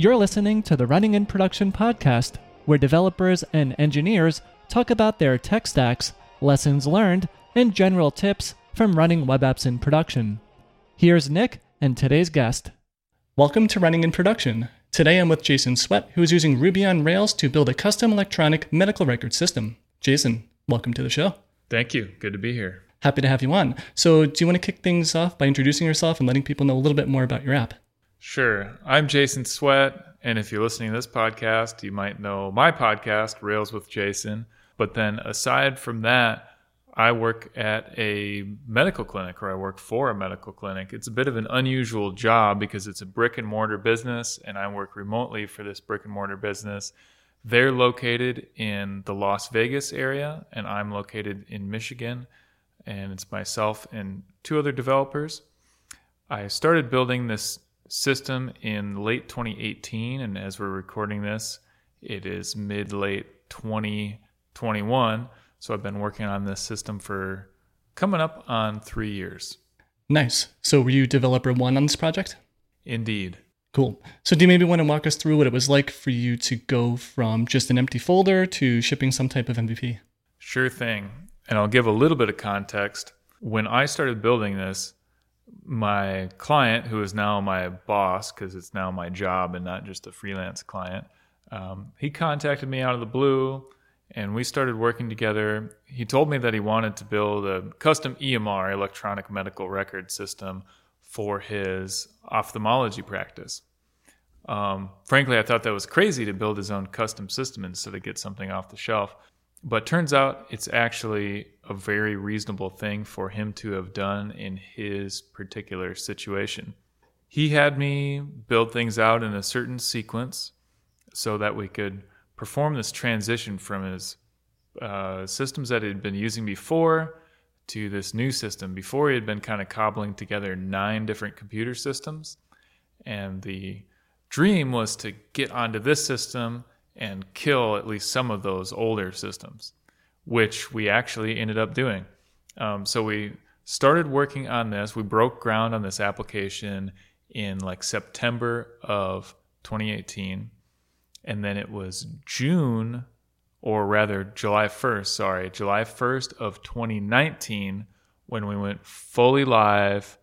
You're listening to the Running in Production podcast, where developers and engineers talk about their tech stacks, lessons learned, and general tips from running web apps in production. Here's Nick and today's guest. Welcome to Running in Production. Today I'm with Jason Sweat, who is using Ruby on Rails to build a custom electronic medical record system. Jason, welcome to the show. Thank you. Good to be here. Happy to have you on. So, do you want to kick things off by introducing yourself and letting people know a little bit more about your app? Sure. I'm Jason Sweat. And if you're listening to this podcast, you might know my podcast, Rails with Jason. But then aside from that, I work at a medical clinic or I work for a medical clinic. It's a bit of an unusual job because it's a brick and mortar business and I work remotely for this brick and mortar business. They're located in the Las Vegas area and I'm located in Michigan. And it's myself and two other developers. I started building this system in late 2018, and as we're recording this, it is mid late 2021. So I've been working on this system for coming up on three years. Nice. So were you developer one on this project? Indeed. Cool. So do you maybe want to walk us through what it was like for you to go from just an empty folder to shipping some type of MVP? Sure thing. And I'll give a little bit of context. When I started building this, my client, who is now my boss because it's now my job and not just a freelance client, um, he contacted me out of the blue and we started working together. He told me that he wanted to build a custom EMR, electronic medical record system, for his ophthalmology practice. Um, frankly, I thought that was crazy to build his own custom system instead of get something off the shelf. But turns out it's actually a very reasonable thing for him to have done in his particular situation. He had me build things out in a certain sequence so that we could perform this transition from his uh, systems that he had been using before to this new system. Before, he had been kind of cobbling together nine different computer systems. And the dream was to get onto this system and kill at least some of those older systems, which we actually ended up doing. Um, so we started working on this. We broke ground on this application in like September of 2018. And then it was June, or rather July 1st, sorry, July 1st of 2019 when we went fully live,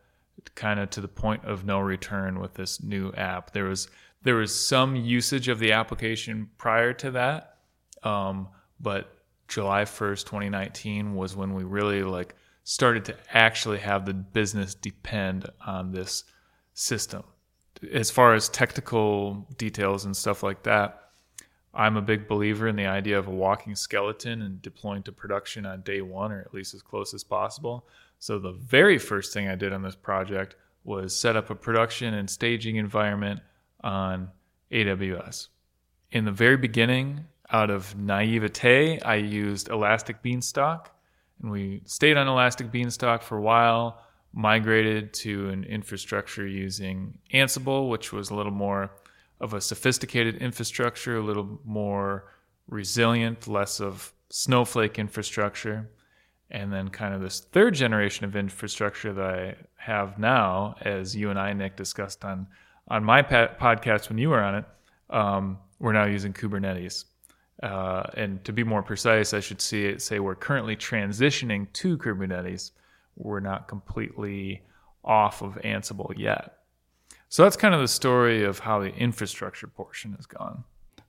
kind of to the point of no return with this new app. There was there was some usage of the application prior to that, um, but July 1st, 2019 was when we really like started to actually have the business depend on this system. As far as technical details and stuff like that, I'm a big believer in the idea of a walking skeleton and deploying to production on day one or at least as close as possible. So the very first thing I did on this project was set up a production and staging environment on AWS. In the very beginning, out of naivete, I used Elastic Beanstalk, and we stayed on Elastic Beanstalk for a while, migrated to an infrastructure using Ansible, which was a little more of a sophisticated infrastructure, a little more resilient, less of snowflake infrastructure. And then, kind of this third generation of infrastructure that I have now, as you and I, Nick, discussed on on my podcast when you were on it, um, we're now using Kubernetes. Uh, and to be more precise, I should say, say we're currently transitioning to Kubernetes. We're not completely off of Ansible yet. So that's kind of the story of how the infrastructure portion has gone.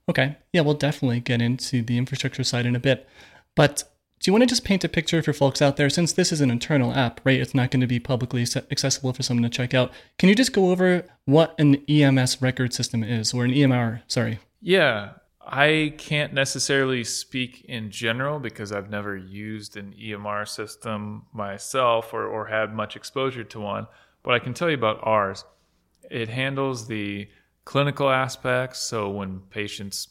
Okay. Yeah, we'll definitely get into the infrastructure side in a bit. But do you want to just paint a picture for folks out there? Since this is an internal app, right? It's not going to be publicly accessible for someone to check out. Can you just go over what an EMS record system is, or an EMR? Sorry. Yeah, I can't necessarily speak in general because I've never used an EMR system myself or, or had much exposure to one. But I can tell you about ours. It handles the clinical aspects. So when patients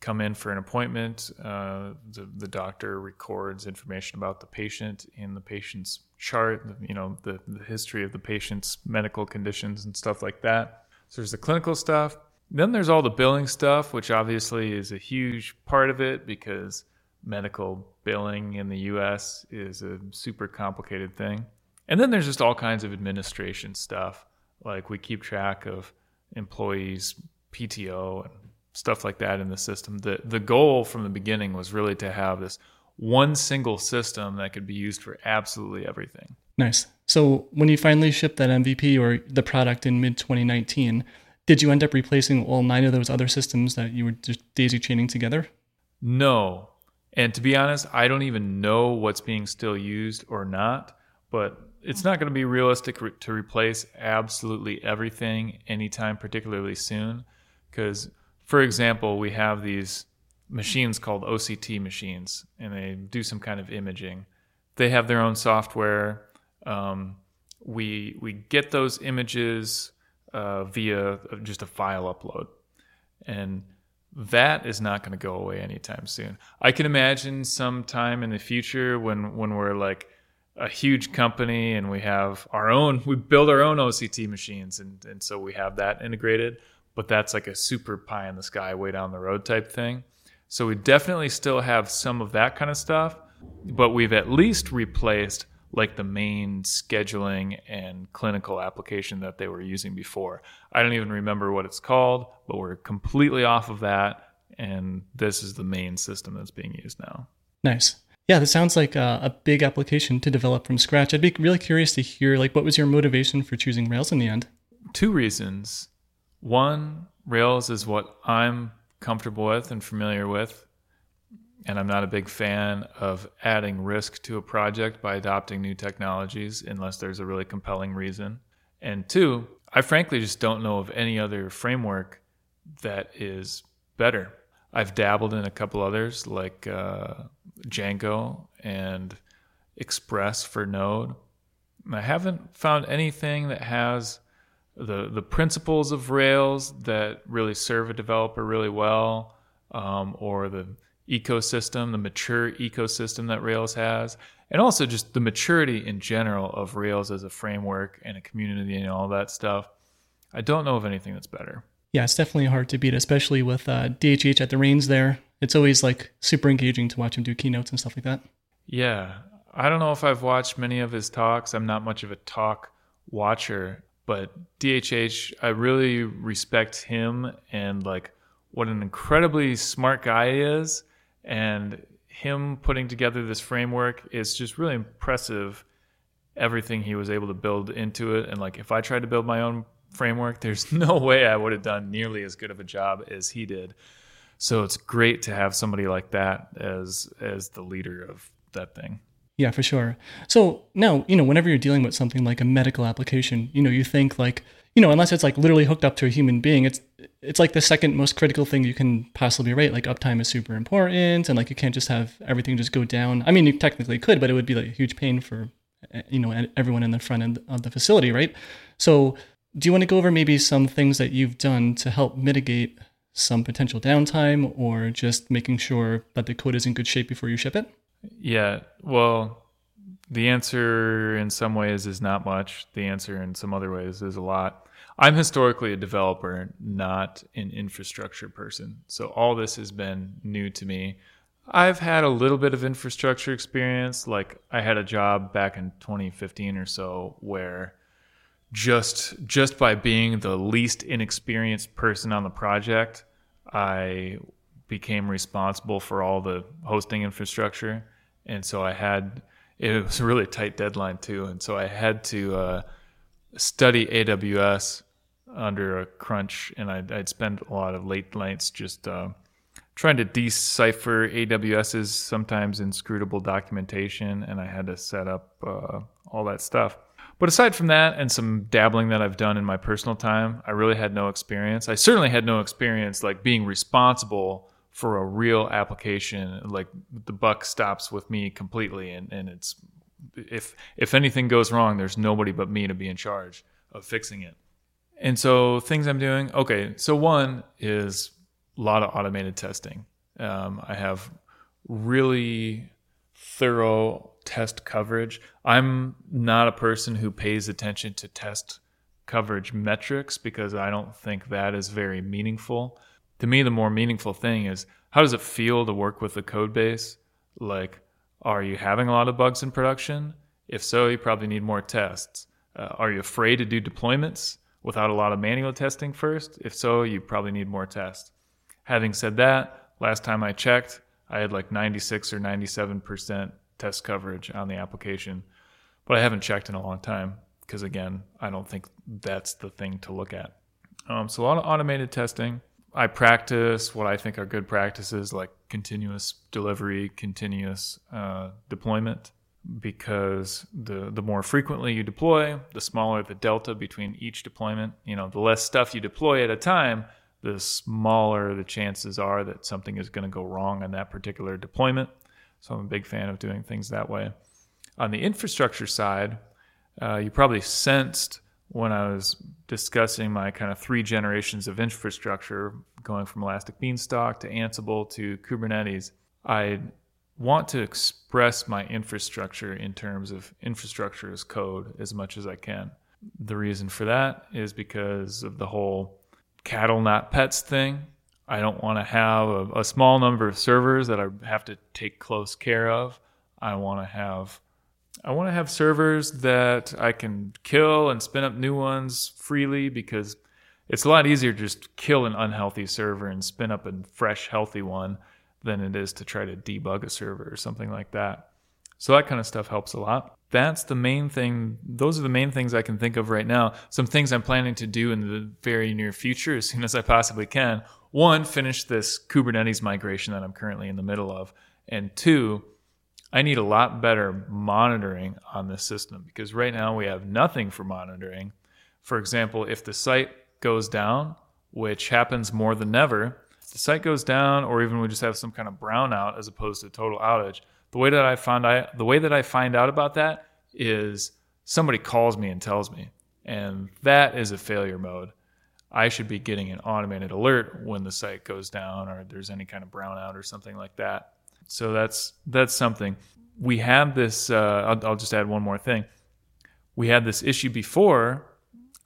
come in for an appointment. Uh, the, the doctor records information about the patient in the patient's chart, you know, the, the history of the patient's medical conditions and stuff like that. So there's the clinical stuff. Then there's all the billing stuff, which obviously is a huge part of it because medical billing in the US is a super complicated thing. And then there's just all kinds of administration stuff. Like we keep track of employees' PTO and stuff like that in the system. The the goal from the beginning was really to have this one single system that could be used for absolutely everything. Nice. So when you finally shipped that MVP or the product in mid 2019, did you end up replacing all nine of those other systems that you were just daisy chaining together? No. And to be honest, I don't even know what's being still used or not, but it's not going to be realistic re- to replace absolutely everything anytime particularly soon because for example, we have these machines called OCT machines, and they do some kind of imaging. They have their own software. Um, we we get those images uh, via just a file upload, and that is not going to go away anytime soon. I can imagine sometime in the future when when we're like a huge company and we have our own we build our own OCT machines and and so we have that integrated but that's like a super pie in the sky, way down the road type thing. So we definitely still have some of that kind of stuff, but we've at least replaced like the main scheduling and clinical application that they were using before. I don't even remember what it's called, but we're completely off of that. And this is the main system that's being used now. Nice. Yeah, this sounds like a, a, big application to develop from scratch. I'd be really curious to hear, like, what was your motivation for choosing Rails in the end? Two reasons. One, Rails is what I'm comfortable with and familiar with. And I'm not a big fan of adding risk to a project by adopting new technologies unless there's a really compelling reason. And two, I frankly just don't know of any other framework that is better. I've dabbled in a couple others like uh, Django and Express for Node. I haven't found anything that has the the principles of Rails that really serve a developer really well, um, or the ecosystem, the mature ecosystem that Rails has, and also just the maturity in general of Rails as a framework and a community and all that stuff. I don't know of anything that's better. Yeah, it's definitely hard to beat, especially with uh, DHH at the reins there. It's always like super engaging to watch him do keynotes and stuff like that. Yeah. I don't know if I've watched many of his talks. I'm not much of a talk watcher. But DHH, I really respect him and like what an incredibly smart guy he is. And him putting together this framework is just really impressive. Everything he was able to build into it. And like, if I tried to build my own framework, there's no way I would have done nearly as good of a job as he did. So it's great to have somebody like that as as the leader of that thing. Yeah, for sure. So now, you know, whenever you're dealing with something like a medical application, you know, you think like, you know, unless it's like literally hooked up to a human being, it's it's like the second most critical thing you can possibly rate. Like uptime is super important, and like you can't just have everything just go down. I mean, you technically could, but it would be like a huge pain for eh, you know everyone in the front end of the facility, right? So, do you want to go over maybe some things that you've done to help mitigate some potential downtime, or just making sure that the code is in good shape before you ship it? Yeah. Well, the answer in some ways is not much. The answer in some other ways is a lot. I'm historically a developer, not an infrastructure person. So all this has been new to me. I've had a little bit of infrastructure experience. Like I had a job back in 2015 or so where just just by being the least inexperienced person on the project, I became responsible for all the hosting infrastructure, and so I had it was a really tight deadline too, and so I had to uh, study AWS under a crunch, and I'd, I'd, spend a lot of late nights just uh, trying to decipher AWS's sometimes inscrutable documentation, and I had to set up uh, all that stuff. But aside from that and some dabbling that I've done in my personal time, I really had no experience. I certainly had no experience like being responsible for a real application like the buck stops with me completely and, and it's if if anything goes wrong there's nobody but me to be in charge of fixing it and so things i'm doing okay so one is a lot of automated testing. Um, i have really thorough test coverage. I'm not a person who pays attention to test coverage metrics because i don't think that is very meaningful. To me the more meaningful thing is how does it feel to work with the code base? Like are you having a lot of bugs in production? If so you probably need more tests. Uh, are you afraid to do deployments without a lot of manual testing first? If so, you probably need more tests. Having said that, last time I checked, I had like 96 or 97% test coverage on the application, but I haven't checked in a long time because, again, I don't think that's the thing to look at. Um, so, a lot of automated testing. I practice what I think are good practices like continuous delivery, continuous uh, deployment, because the the more frequently you deploy, the smaller the delta between each deployment. You know, the less stuff you deploy at a time, the smaller the chances are that something is going to go wrong on that particular deployment. So I'm a big fan of doing things that way. On the infrastructure side, uh, you probably sensed when I was discussing my kind of three generations of infrastructure, going from Elastic Beanstalk to Ansible to Kubernetes, I want to express my infrastructure in terms of infrastructure as code as much as I can. The reason for that is because of the whole cattle, not pets thing. I don't want to have a, a small number of servers that I have to take close care of. I want to have I want to have servers that I can kill and spin up new ones freely because it's a lot easier to just kill an unhealthy server and spin up a fresh, healthy one than it is to try to debug a server or something like that. So that kind of stuff helps a lot. That's the main thing. Those are the main things I can think of right now. Some things I'm planning to do in the very near future as soon as I possibly can. One, finish this Kubernetes migration that I'm currently in the middle of. And two, I need a lot better monitoring on this system because right now we have nothing for monitoring. For example, if the site goes down, which happens more than ever, the site goes down, or even we just have some kind of brownout as opposed to total outage. The way that I find I the way that I find out about that is somebody calls me and tells me, and that is a failure mode. I should be getting an automated alert when the site goes down or there's any kind of brownout or something like that. So that's that's something. We had this. Uh, I'll, I'll just add one more thing. We had this issue before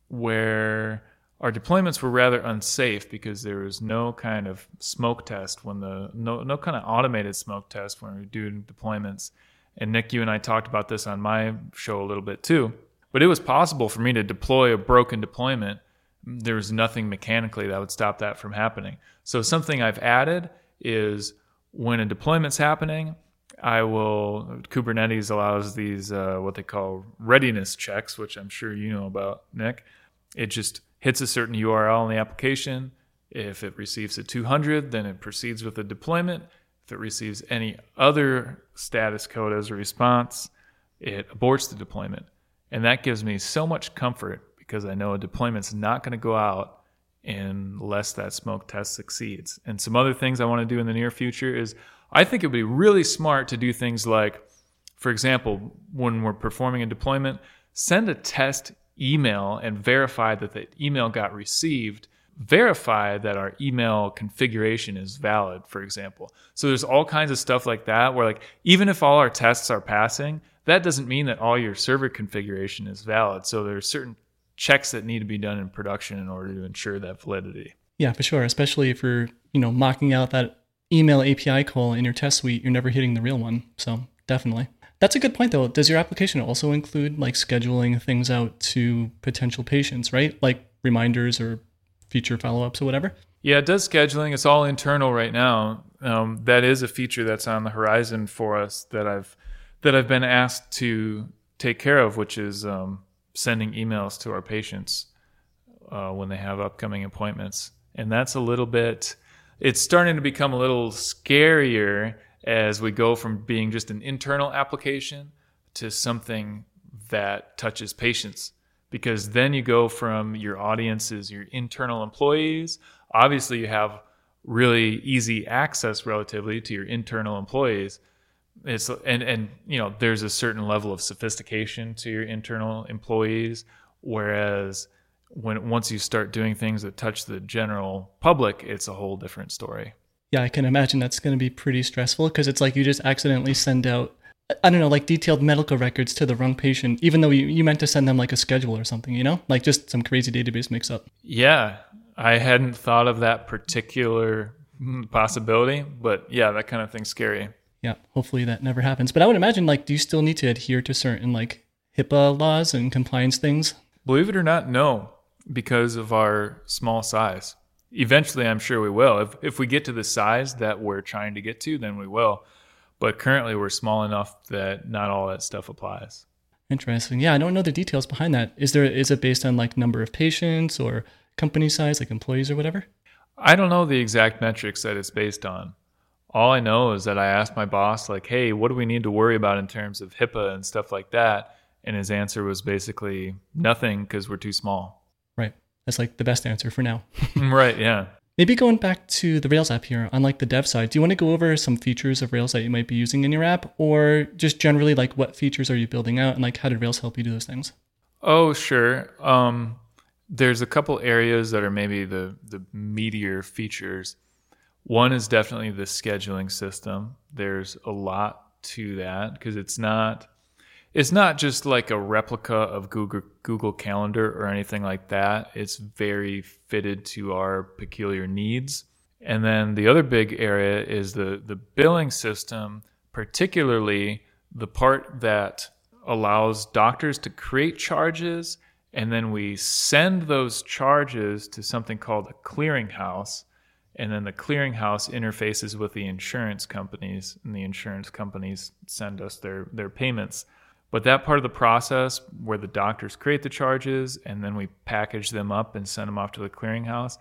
where our deployments were rather unsafe because there was no kind of smoke test when the no no kind of automated smoke test when we were doing deployments. And Nick, you and I talked about this on my show a little bit too. But it was possible for me to deploy a broken deployment. There was nothing mechanically that would stop that from happening. So something I've added is when a deployment's happening, I will Kubernetes allows these uh, what they call readiness checks, which I'm sure you know about, Nick. It just hits a certain URL in the application. If it receives a 200, then it proceeds with the deployment. If it receives any other status code as a response, it aborts the deployment. And that gives me so much comfort because I know a deployment's not going to go out unless that smoke test succeeds. And some other things I want to do in the near future is I think it would be really smart to do things like, for example, when we're performing a deployment, send a test email and verify that the email got received. Verify that our email configuration is valid, for example. So there's all kinds of stuff like that where, like, even if all our tests are passing, that doesn't mean that all your server configuration is valid. So there's certain checks that need to be done in production in order to ensure that validity. Yeah, for sure. Especially if you're, you know, mocking out that email API call in your test suite, you're never hitting the real one. So definitely. That's a good point though. Does your application also include like scheduling things out to potential patients, right? Like reminders or future follow-ups or whatever? Yeah, it does scheduling. It's all internal right now. Um, that is a feature that's on the horizon for us that I've that I've been asked to take care of, which is um, sending emails to our patients uh, when they have upcoming appointments. And that's a little bit, it's starting to become a little scarier as we go from being just an internal application to something that touches patients. Because then you go from your audiences, your internal employees. Obviously, you have really easy access relatively to your internal employees it's and and you know there's a certain level of sophistication to your internal employees whereas when once you start doing things that touch the general public it's a whole different story yeah i can imagine that's going to be pretty stressful because it's like you just accidentally send out i don't know like detailed medical records to the wrong patient even though you, you meant to send them like a schedule or something you know like just some crazy database mix up yeah i hadn't thought of that particular hmm, possibility but yeah that kind of thing's scary yeah, hopefully that never happens. But I would imagine, like, do you still need to adhere to certain like HIPAA laws and compliance things? Believe it or not, no. because of our small size. Eventually, I'm sure we will. If, if we get to the size that we're trying to get to, then we will. But currently, we're small enough that not all that stuff applies. Interesting. Yeah, I don't know the details behind that. Is there is it based on like number of patients or company size, like employees or whatever? I don't know the exact metrics that it's based on. All I know is that I asked my boss, like, hey, what do we need to worry about in terms of HIPAA and stuff like that? And his answer was basically nothing because we're too small. That's like the best answer for now. right. Yeah. Maybe going back to the Rails app here, on like the dev side, do you want to go over some features of Rails that you might be using in your app, or just generally like what features are you building out, and like how did Rails help you do those things? Oh, sure. Um, there's a couple areas that are maybe the the meatier features. One is definitely the scheduling system. There's a lot to that because it's not it's not just like a replica of Google Google Calendar or anything like that. It's very fitted to our peculiar needs. And then the other big area is the the billing system, particularly the part that allows doctors to create charges and then we send those charges to something called a clearinghouse and then the clearinghouse interfaces with the insurance companies and the insurance companies send us their their payments but that part of the process where the doctors create the charges and then we package them up and send them off to the clearinghouse,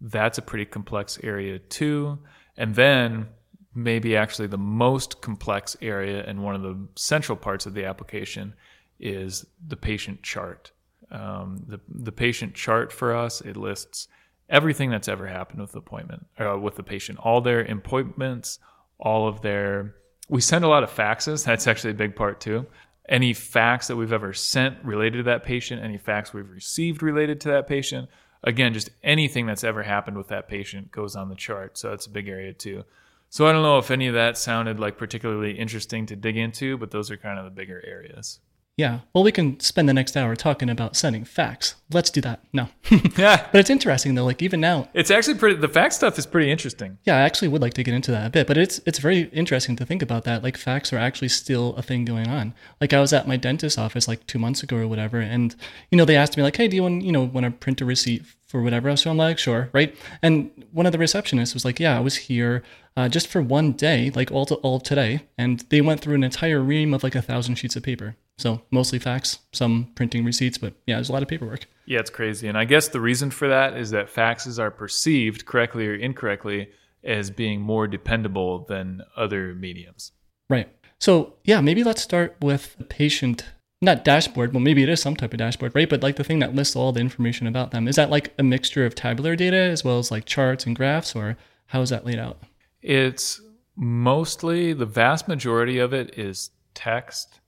that's a pretty complex area too. And then maybe actually the most complex area and one of the central parts of the application is the patient chart. Um, the the patient chart for us it lists everything that's ever happened with the appointment uh, with the patient, all their appointments, all of their. We send a lot of faxes. That's actually a big part too any fax that we've ever sent related to that patient, any fax we've received related to that patient. Again, just anything that's ever happened with that patient goes on the chart. So that's a big area too. So I don't know if any of that sounded like particularly interesting to dig into, but those are kind of the bigger areas. Yeah. Well, we can spend the next hour talking about sending fax. Let's do that. No. yeah. But it's interesting though. Like even now, it's actually pretty. The fact stuff is pretty interesting. Yeah, I actually would like to get into that a bit. But it's it's very interesting to think about that. Like facts are actually still a thing going on. Like I was at my dentist's office like two months ago or whatever, and you know they asked me like, hey, do you want you know want to print a receipt for whatever. So I'm like, sure, right? And one of the receptionists was like, yeah, I was here uh, just for one day, like all to, all today, and they went through an entire ream of like a thousand sheets of paper. So mostly fax, some printing receipts, but yeah, there's a lot of paperwork. Yeah, it's crazy. And I guess the reason for that is that faxes are perceived correctly or incorrectly as being more dependable than other mediums. Right. So yeah, maybe let's start with the patient not dashboard, well, maybe it is some type of dashboard, right? But like the thing that lists all the information about them. Is that like a mixture of tabular data as well as like charts and graphs, or how is that laid out? It's mostly the vast majority of it is text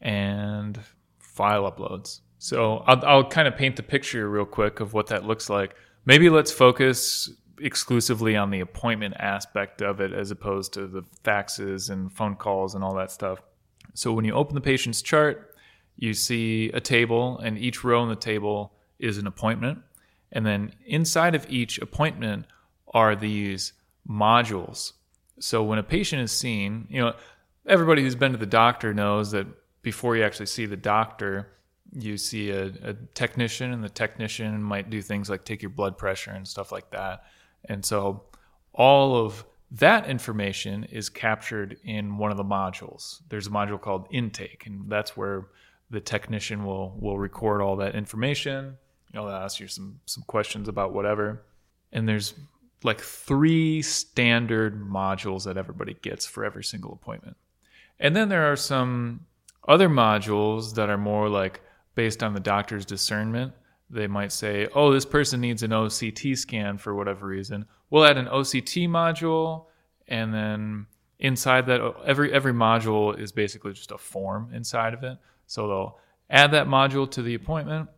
and file uploads. So I'll, I'll kind of paint the picture real quick of what that looks like. Maybe let's focus exclusively on the appointment aspect of it as opposed to the faxes and phone calls and all that stuff. So when you open the patient's chart, you see a table, and each row in the table is an appointment. And then inside of each appointment are these modules. So when a patient is seen, you know, everybody who's been to the doctor knows that before you actually see the doctor, you see a, a, technician, and the technician might do things like take your blood pressure and stuff like that. And so all of that information is captured in one of the modules. There's a module called intake, and that's where the technician will will record all that information. Know, ask you some some questions about whatever. And there's like three standard modules that everybody gets for every single appointment. And then there are some other modules that are more like based on the doctor's discernment. They might say, "Oh, this person needs an OCT scan for whatever reason." We'll add an OCT module, and then inside that, every every module is basically just a form inside of it. So they'll add that module to the appointment.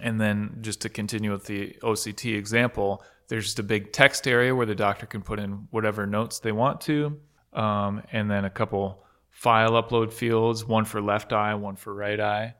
And then just to continue with the OCT example, there's just a big text area where the doctor can put in whatever notes they want to. Um, and then a couple file upload fields, one for left eye, one for right eye.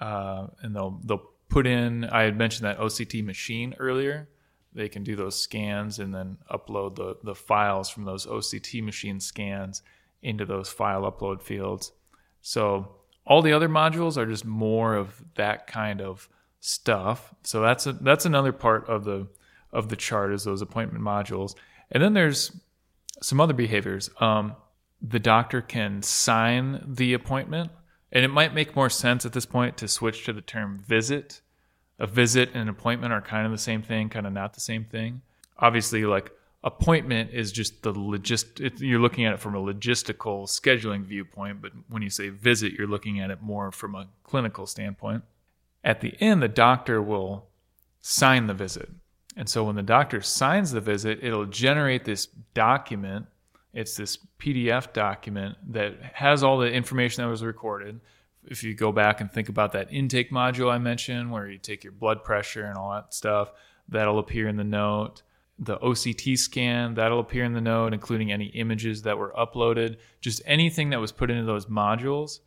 Uh, and they'll, they'll put in, I had mentioned that OCT machine earlier. They can do those scans and then upload the, the files from those OCT machine scans into those file upload fields. So all the other modules are just more of that kind of stuff. So that's a, that's another part of the of the chart is those appointment modules. And then there's some other behaviors. Um, the doctor can sign the appointment, and it might make more sense at this point to switch to the term visit. A visit and an appointment are kind of the same thing, kind of not the same thing. Obviously, like appointment is just the logist it, you're looking at it from a logistical scheduling viewpoint but when you say visit you're looking at it more from a clinical standpoint. At the end the doctor will sign the visit. And so when the doctor signs the visit it'll generate this document. It's this pdf document that has all the information that was recorded. If you go back and think about that intake module i mentioned where you take your blood pressure and all that stuff that'll appear in the note the OCT scan, that'll appear in the node, including any images that were uploaded. Just anything that was put into those modules,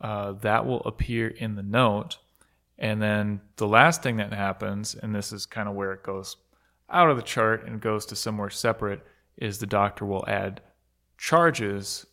uh, that will appear in the note. And then the last thing that happens, and this is kind of where it goes out of the chart and goes to somewhere separate, is the doctor will add charges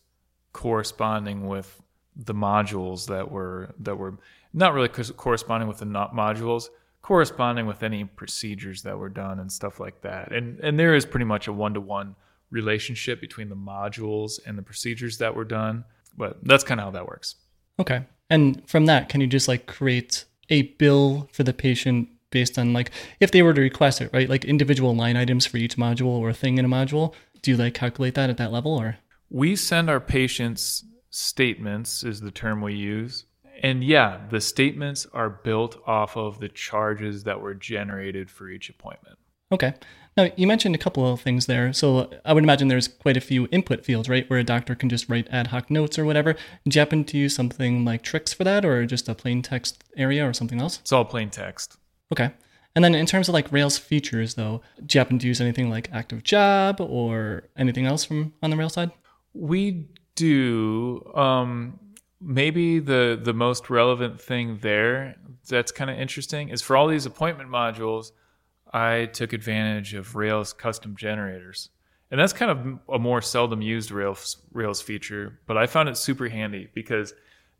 corresponding with the modules that were that were not really corresponding with the modules corresponding with any procedures that were done and stuff like that. And and there is pretty much a one to one relationship between the modules and the procedures that were done. But that's kind of how that works. Okay. And from that, can you just like create a bill for the patient based on like if they were to request it, right? Like individual line items for each module or a thing in a module. Do you like calculate that at that level or? We send our patients statements is the term we use and yeah, the statements are built off of the charges that were generated for each appointment. Okay. Now, you mentioned a couple of things there. So I would imagine there's quite a few input fields, right, where a doctor can just write ad hoc notes or whatever. Do you happen to use something like Trix for that or just a plain text area or something else? It's all plain text. Okay. And then in terms of like Rails features, though, do you happen to use anything like Active Job or anything else from on the Rails side? We do. Um, maybe the the most relevant thing there that's kind of interesting is for all these appointment modules i took advantage of rails custom generators. And that's kind of a more seldom used rails rails feature but i found it super handy because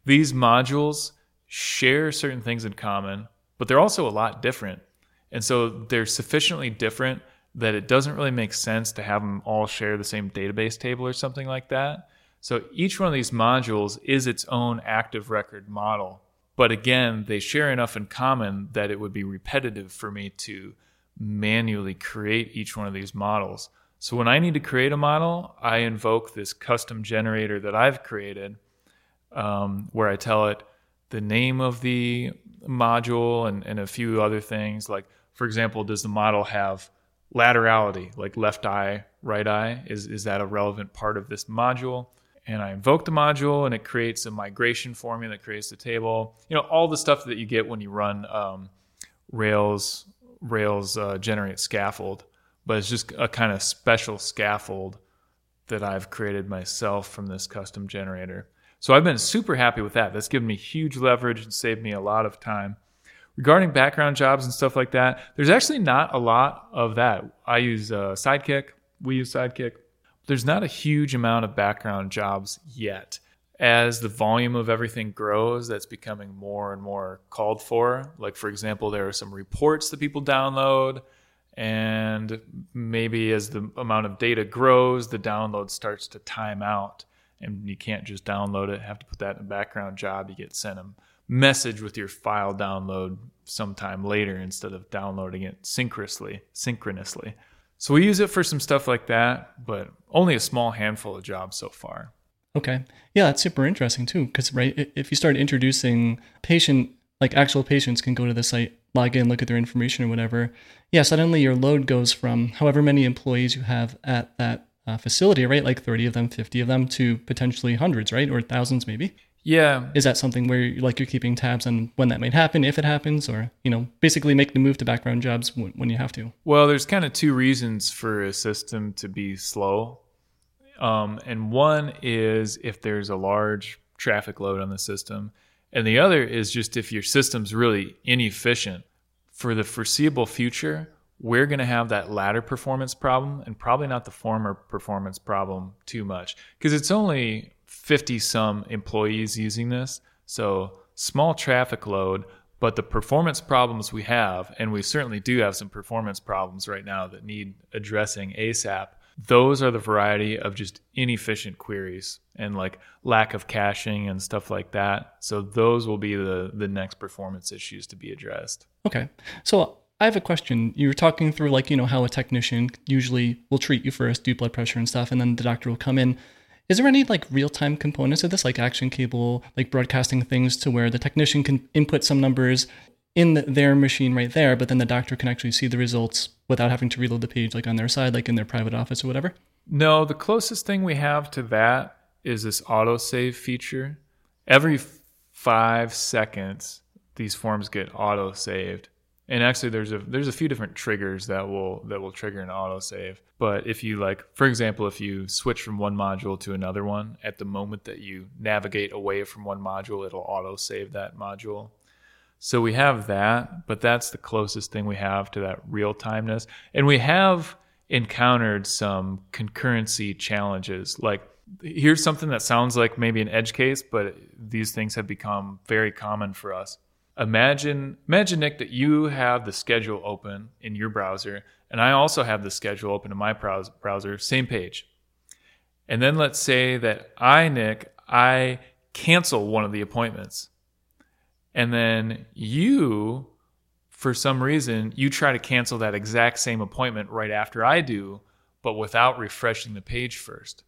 these modules share certain things in common but they're also a lot different. And so they're sufficiently different that it doesn't really make sense to have them all share the same database table or something like that so each one of these modules is its own active record model. But again, they share enough in common that it would be repetitive for me to manually create each one of these models. So when I need to create a model, I invoke this custom generator that I've created um, where I tell it the name of the module and, and a few other things. Like, for example, does the model have laterality, like left eye, right eye? Is, is that a relevant part of this module? And I invoke the module and it creates a migration for me that creates the table. You know, all the stuff that you get when you run um, Rails Rails uh, generate scaffold, but it's just a kind of special scaffold that I've created myself from this custom generator. So I've been super happy with that. That's given me huge leverage and saved me a lot of time. Regarding background jobs and stuff like that, there's actually not a lot of that. I use uh, Sidekiq. We use Sidekiq there's not a huge amount of background jobs yet. As the volume of everything grows, that's becoming more and more called for. Like, for example, there are some reports that people download, and maybe as the amount of data grows, the download starts to time out, and you can't just download it, have to put that in a background job. You get sent a message with your file download sometime later instead of downloading it synchronously. synchronously. So we use it for some stuff like that, but only a small handful of jobs so far. Okay. Yeah, that's super interesting too. Because, right, if you start introducing patient, like actual patients can go to the site, log in, look at their information or whatever. Yeah, suddenly your load goes from however many employees you have at that uh, facility, right? Like 30 of them, 50 of them to potentially hundreds, right? Or thousands maybe. Yeah. Is that something where like you're keeping tabs on when that might happen, if it happens, or you know, basically make the move to background jobs when, when you have to? Well, there's kind of two reasons for a system to be slow, um, and one is if there's a large traffic load on the system, and the other is just if your system's really inefficient. For the foreseeable future, we're going to have that latter performance problem, and probably not the former performance problem too much, because it's only 50 some employees using this. So small traffic load, But the performance problems we have, and we certainly do have some performance problems right now that need addressing ASAP, those are the variety of just inefficient queries and like lack of caching and stuff like that. So those will be the the next performance issues to be addressed. Okay. So I have a question. You were talking through like, you know, how a technician usually will treat you first, do blood pressure and stuff, and then the doctor will come in. Is there any like real time components of this, like action cable, like broadcasting things to where the technician can input some numbers in the, their machine right there, but then the doctor can actually see the results without having to reload the page like on their side, like in their private office or whatever? No, the closest thing we have to that is this autosave feature. Every five seconds, these forms get auto saved. And actually, there's a there's a few different triggers that will that will trigger an autosave. But if you like, for example, if you switch from one module to another one, at the moment that you navigate away from one module, it'll auto save that module. So we have that, but that's the closest thing we have to that real timeness. And we have encountered some concurrency challenges. Like here's something that sounds like maybe an edge case, but these things have become very common for us. Imagine imagine Nick that you have the schedule open in your browser and I also have the schedule open in my browser, same page. And then let's say that I Nick I cancel one of the appointments and then you for some reason you try to cancel that exact same appointment right after I do but without refreshing the page first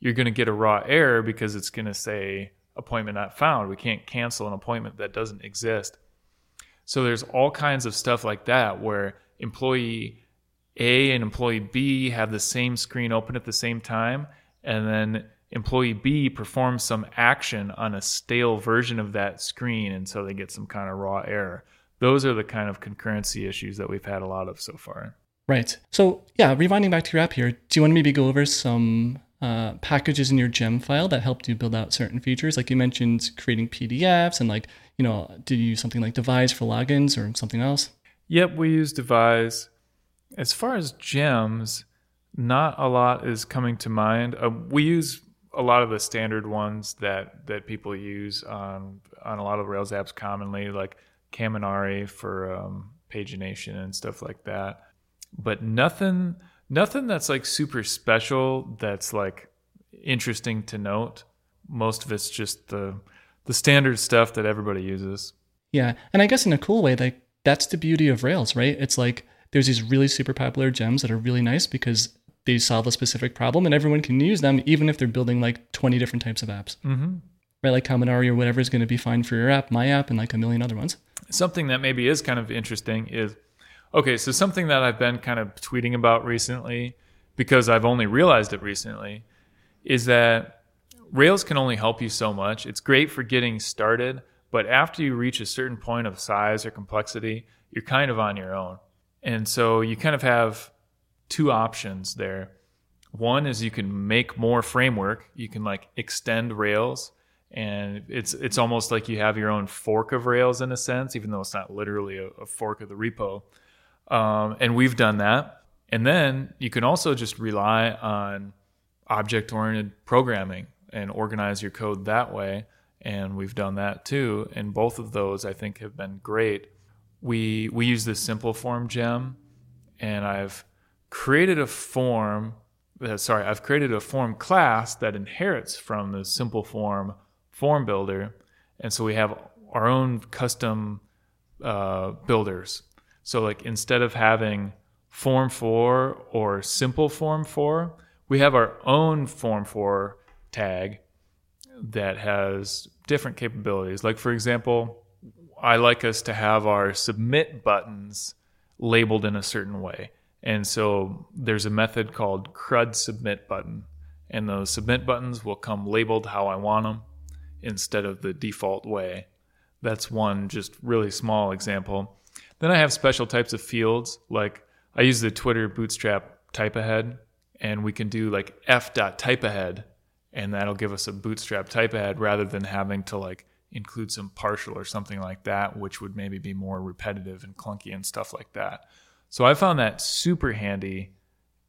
you're going to get a raw error because it's going to say appointment not found we can't cancel an appointment that doesn't exist so there's all kinds of stuff like that where employee A and employee B have the same screen open at the same time and then employee B performs some action on a stale version of that screen, and so they get some kind of raw error. Those are the kind of concurrency issues that we've had a lot of so far. Right. So, yeah, rewinding back to your app here, do you want to maybe go over some uh, packages in your gem file that helped you build out certain features? Like you mentioned creating PDFs and like, you know, did you use something like Devise for logins or something else? Yep, we use Devise. As far as gems, not a lot is coming to mind. Uh, we use a lot of the standard ones that that people use on on a lot of Rails apps commonly, like Kaminari for um, pagination and stuff like that. But nothing nothing that's like super special that's like interesting to note. Most of it's just the the standard stuff that everybody uses. Yeah, and I guess in a cool way, like that's the beauty of Rails, right? It's like there's these really super popular gems that are really nice because they solve a specific problem and everyone can use them even if they're building like 20 different types of apps mm-hmm. right like Kaminari or whatever is going to be fine for your app my app and like a million other ones something that maybe is kind of interesting is okay so something that i've been kind of tweeting about recently because i've only realized it recently is that rails can only help you so much it's great for getting started but after you reach a certain point of size or complexity you're kind of on your own and so you kind of have two options there. One is you can make more framework. You can like extend Rails, and it's it's almost like you have your own fork of Rails in a sense, even though it's not literally a, a fork of the repo. Um, and we've done that. And then you can also just rely on object oriented programming and organize your code that way. And we've done that too. And both of those I think have been great. We we use this simple form gem, and I've created a form uh, sorry i've created a form class that inherits from the simple form form builder and so we have our own custom uh, builders so like instead of having form for or simple form for we have our own form for tag that has different capabilities like for example i like us to have our submit buttons labeled in a certain way and so there's a method called CRUD submit button. And those submit buttons will come labeled how I want them instead of the default way. That's one just really small example. Then I have special types of fields, like I use the Twitter Bootstrap type ahead, and we can do like f.typeahead, and that'll give us a Bootstrap type ahead rather than having to like include some partial or something like that, which would maybe be more repetitive and clunky and stuff like that. So I found that super handy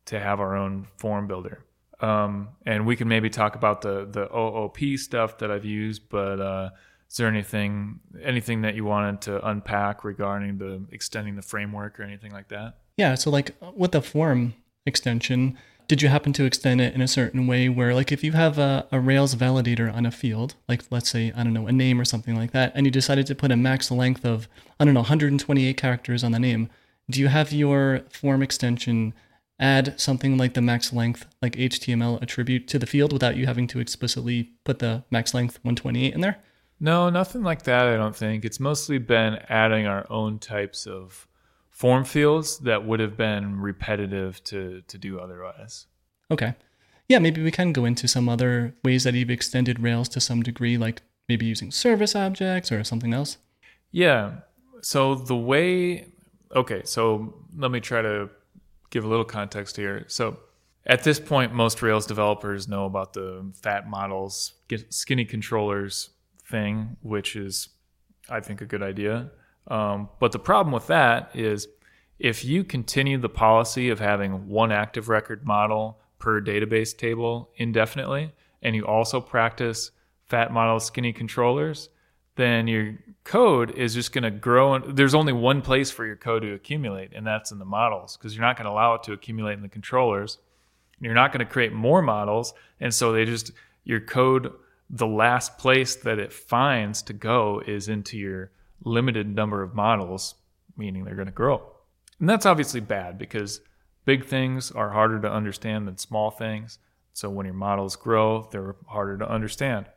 to have our own form builder. Um, and we can maybe talk about the the OOP stuff that I've used, but uh, is there anything anything that you wanted to unpack regarding the extending the framework or anything like that? Yeah, so like with the form extension, did you happen to extend it in a certain way where like if you have a, a rails validator on a field like let's say i don't know a name or something like that and you decided to put a max length of i don't know 128 characters on the name do you have your form extension add something like the max length like html attribute to the field without you having to explicitly put the max length 128 in there no nothing like that i don't think it's mostly been adding our own types of form fields that would have been repetitive to to do otherwise. Okay. Yeah, maybe we can go into some other ways that you've extended Rails to some degree, like maybe using service objects or something else. Yeah. So the way, okay, so let me try to give a little context here. So at this point, most Rails developers know about the fat models, skinny controllers thing, which is, I think, a good idea. Um, but the problem with that is if you continue the policy of having one active record model per database table indefinitely, and you also practice fat model skinny controllers, then your code is just going to grow. There's only one place for your code to accumulate, and that's in the models, because you're not going to allow it to accumulate in the controllers. You're not going to create more models, and so they just your code. The last place that it finds to go is into your limited number of models, meaning they're going to grow. And that's obviously bad because big things are harder to understand than small things. So when your models grow, they're harder to understand.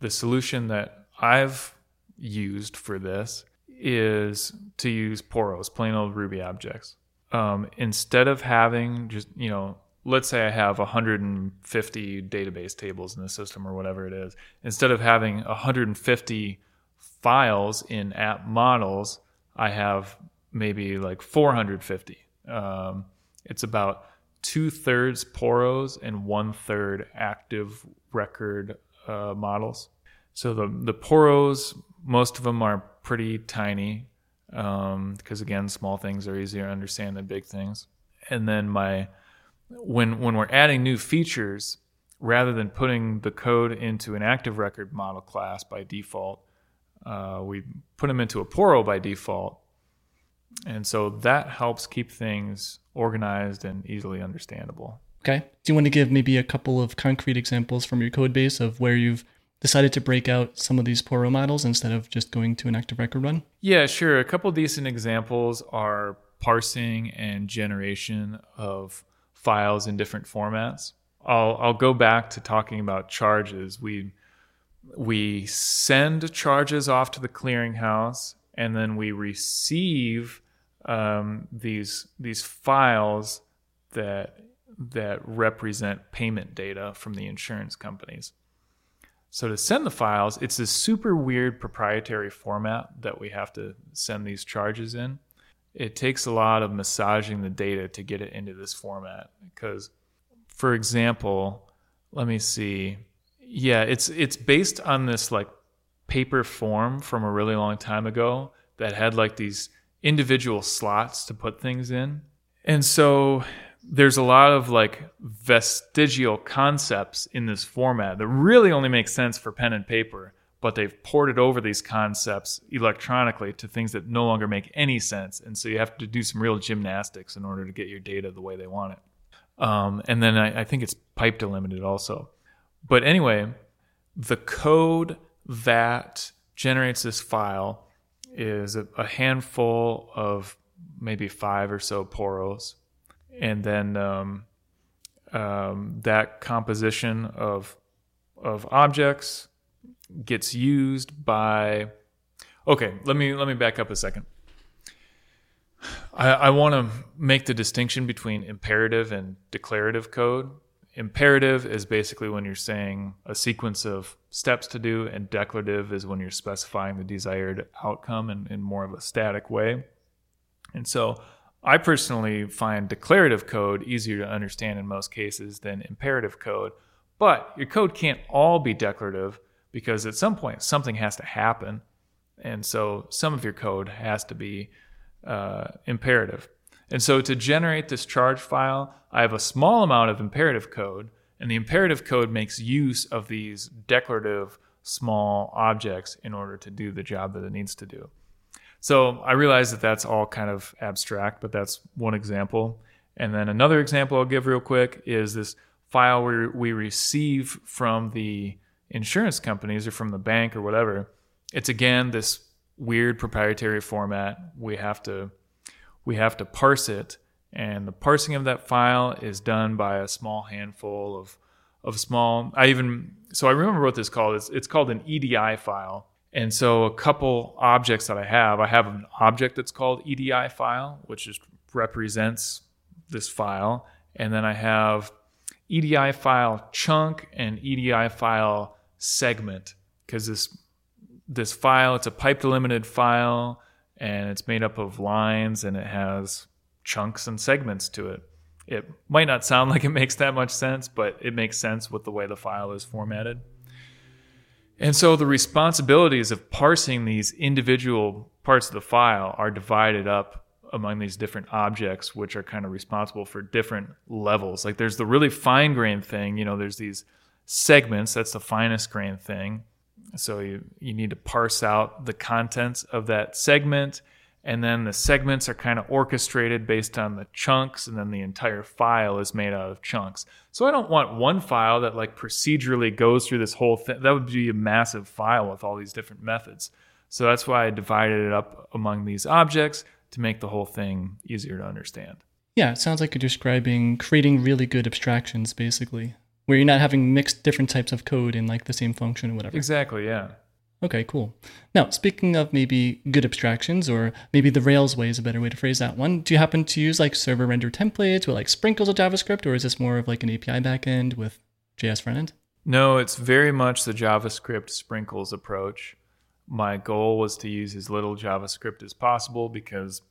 The solution that I've used for this is to use poros, plain old Ruby objects. Um, instead of having just, you know, let's say I have 150 database tables in the system or whatever it is, instead of having 150 files in app models, I have maybe like 450. Um, it's about two thirds poros and one third active record uh, models. So the the poros, most of them are pretty tiny because um, again, small things are easier to understand than big things. And then my when when we're adding new features, rather than putting the code into an active record model class by default, uh, we put them into a Poro by default. And so that helps keep things organized and easily understandable. Okay. Do you want to give maybe a couple of concrete examples from your code base of where you've decided to break out some of these Poro models instead of just going to an active record run? Yeah, sure. A couple decent examples are parsing and generation of files in different formats. I'll, I'll go back to talking about charges. We we send charges off to the clearinghouse and then we receive um, these these files that that represent payment data from the insurance companies. So to send the files, it's a super weird proprietary format that we have to send these charges in. It takes a lot of massaging the data to get it into this format. Because for example, let me see. Yeah, it's it's based on this like paper form from a really long time ago that had like these individual slots to put things in. And so there's a lot of like vestigial concepts in this format that really only make sense for pen and paper, but they've ported over these concepts electronically to things that no longer make any sense. And so you have to do some real gymnastics in order to get your data the way they want it. Um, and then I, I think it's pipe delimited also. But anyway, the code that generates this file is a, a handful of maybe five or so poros. And then um, um, that composition of, of objects gets used by. Okay, let me let me back up a second. I, I want to make the distinction between imperative and declarative code imperative is basically when you're saying a sequence of steps to do, and declarative is when you're specifying the desired outcome in, in more of a static way. And so I personally find declarative code easier to understand in most cases than imperative code. But your code can't all be declarative because at some point something has to happen. And so some of your code has to be uh, imperative. And so to generate this charge file, I have a small amount of imperative code, and the imperative code makes use of these declarative small objects in order to do the job that it needs to do. So I realize that that's all kind of abstract, but that's one example. And then another example I'll give real quick is this file where we receive from the insurance companies or from the bank or whatever. It's again this weird proprietary format. We have to we have to parse it, and the parsing of that file is done by a small handful of of small. I even so I remember what this called. It's it's called an EDI file. And so a couple objects that I have, I have an object that's called EDI file, which just represents this file, and then I have EDI file chunk and EDI file segment because this this file it's a pipe delimited file and it's made up of lines and it has chunks and segments to it. It might not sound like it makes that much sense, but it makes sense with the way the file is formatted. And so the responsibilities of parsing these individual parts of the file are divided up among these different objects, which are kind of responsible for different levels. Like there's the really fine grained thing, you know, there's these segments, that's the finest grain thing. So you, you need to parse out the contents of that segment. And then the segments are kind of orchestrated based on the chunks, and then the entire file is made out of chunks. So I don't want one file that like procedurally goes through this whole thing. That would be a massive file with all these different methods. So that's why I divided it up among these objects to make the whole thing easier to understand. Yeah, it sounds like you're describing creating really good abstractions, basically, where you're not having mixed different types of code in like the same function or whatever. Exactly, yeah. Okay, cool. Now, speaking of maybe good abstractions, or maybe the Rails way is a better way to phrase that one, do you happen to use like server render templates with like sprinkles of JavaScript, or is this more of like an API backend with JS frontend? No, it's very much the JavaScript sprinkles approach my goal was to use as little JavaScript as possible because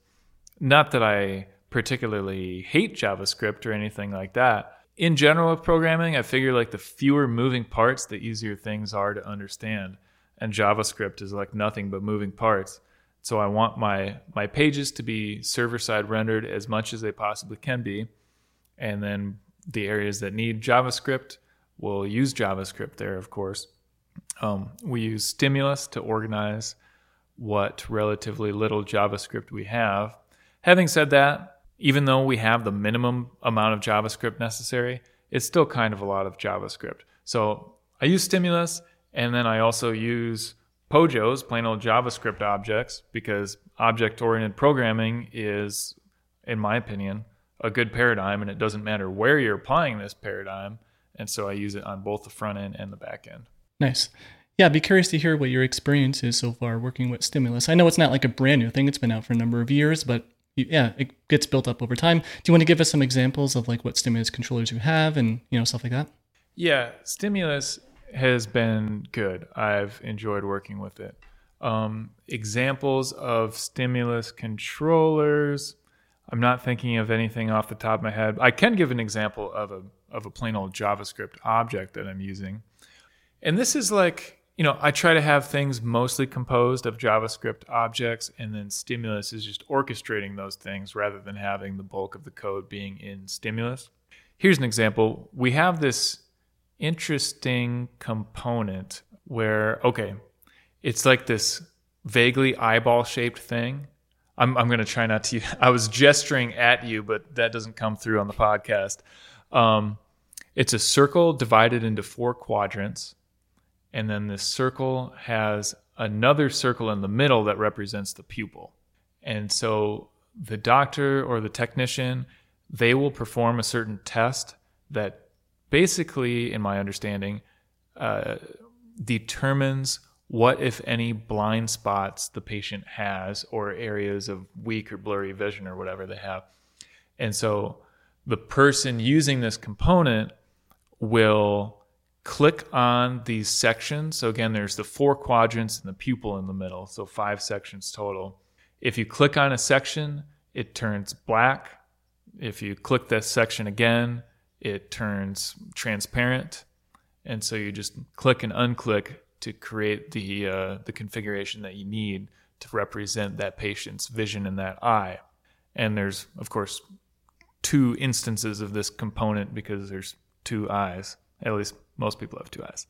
not that I particularly hate JavaScript or anything like that. In general with programming, I figure like the fewer moving parts, the easier things are to understand. And JavaScript is like nothing but moving parts. So I want my my pages to be server side rendered as much as they possibly can be. And then the areas that need JavaScript will use JavaScript there, of course. Um, we use Stimulus to organize what relatively little JavaScript we have. Having said that, even though we have the minimum amount of JavaScript necessary, it's still kind of a lot of JavaScript. So I use Stimulus and then I also use POJOs, plain old JavaScript objects, because object oriented programming is, in my opinion, a good paradigm and it doesn't matter where you're applying this paradigm. And so I use it on both the front end and the back end. Nice. Yeah, I'd be curious to hear what your experience is so far working with Stimulus. I know it's not like a brand new thing, it's been out for a number of years, but yeah, it gets built up over time. Do you want to give us some examples of like what Stimulus controllers you have and, you know, stuff like that? Yeah, Stimulus has been good. I've enjoyed working with it. Um, examples of Stimulus controllers. I'm not thinking of anything off the top of my head. I can give an example of a of a plain old JavaScript object that I'm using. And this is like, you know, I try to have things mostly composed of JavaScript objects, and then Stimulus is just orchestrating those things rather than having the bulk of the code being in Stimulus. Here's an example. We have this interesting component where, okay, it's like this vaguely eyeball shaped thing. I'm, I'm going to try not to. I was gesturing at you, but that doesn't come through on the podcast. Um, it's a circle divided into four quadrants and then this circle has another circle in the middle that represents the pupil. And so the doctor or the technician, they will perform a certain test that basically, in my understanding, uh, determines what, if any, blind spots the patient has or areas of weak or blurry vision or whatever they have. And so the person using this component will click on these sections. So again, there's the four quadrants and the pupil in the middle. So five sections total. If you click on a section, it turns black. If you click that section again, it turns transparent. And so you just click and unclick to create the uh, the configuration that you need to represent that patient's vision in that eye. And there's of course two instances of this component because there's two eyes, at least most people have two eyes.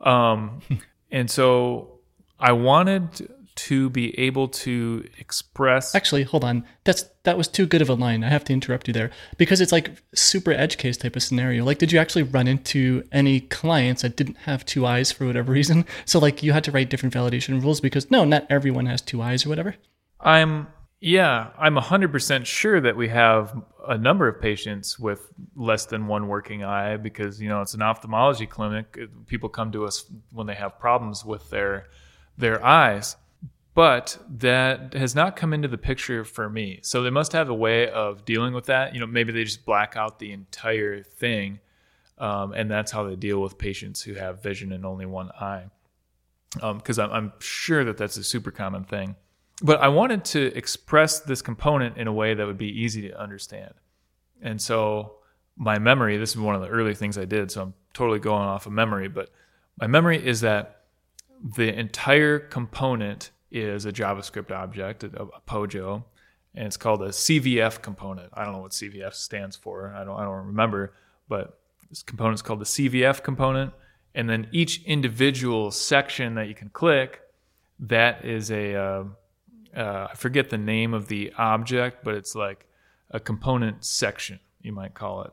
Um, And so I wanted to be able to express. Actually, hold on. That's that was too good of a line. I have to interrupt you there because it's like super edge case type of scenario. Like, did you actually run into any clients that didn't have two eyes for whatever reason? So like you had to write different validation rules because no, not everyone has two eyes or whatever. I'm yeah, I'm 100% sure that we have a number of patients with less than one working eye because, you know, it's an ophthalmology clinic. People come to us when they have problems with their their eyes. But that has not come into the picture for me. So they must have a way of dealing with that. You know, maybe they just black out the entire thing. Um, and that's how they deal with patients who have vision in only one eye. Because um, I'm, I'm sure that that's a super common thing but I wanted to express this component in a way that would be easy to understand. And so my memory, this is one of the early things I did, so I'm totally going off of memory, but my memory is that the entire component is a JavaScript object, a, a POJO, and it's called a CVF component. I don't know what CVF stands for. I don't I don't remember, but this component is called the CVF component, and then each individual section that you can click, that is a uh, uh, I forget the name of the object, but it's like a component section, you might call it.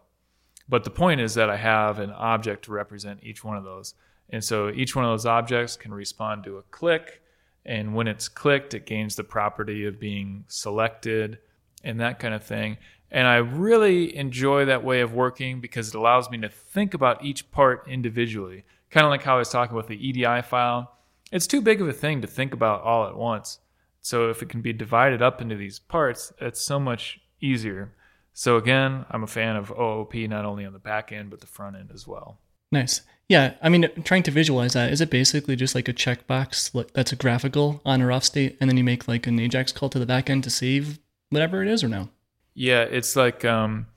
But the point is that I have an object to represent each one of those. And so each one of those objects can respond to a click. And when it's clicked, it gains the property of being selected and that kind of thing. And I really enjoy that way of working because it allows me to think about each part individually. Kind of like how I was talking with the EDI file. It's too big of a thing to think about all at once. So if it can be divided up into these parts, it's so much easier. So again, I'm a fan of OOP not only on the back end but the front end as well. Nice. Yeah, I mean, trying to visualize that, is it basically just like a checkbox that's a graphical on or off state, and then you make like an AJAX call to the back end to save whatever it is, or no? Yeah, it's like um,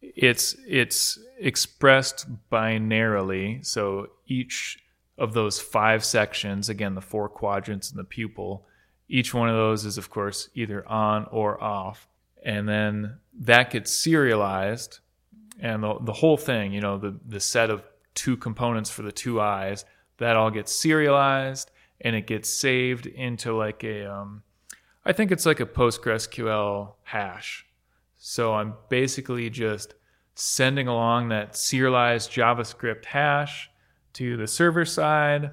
it's it's expressed binarily. So each of those five sections, again, the four quadrants and the pupil, each one of those is, of course, either on or off. And then that gets serialized. And the, the whole thing, you know, the, the set of two components for the two eyes, that all gets serialized and it gets saved into like a, um, I think it's like a PostgreSQL hash. So I'm basically just sending along that serialized JavaScript hash to the server side.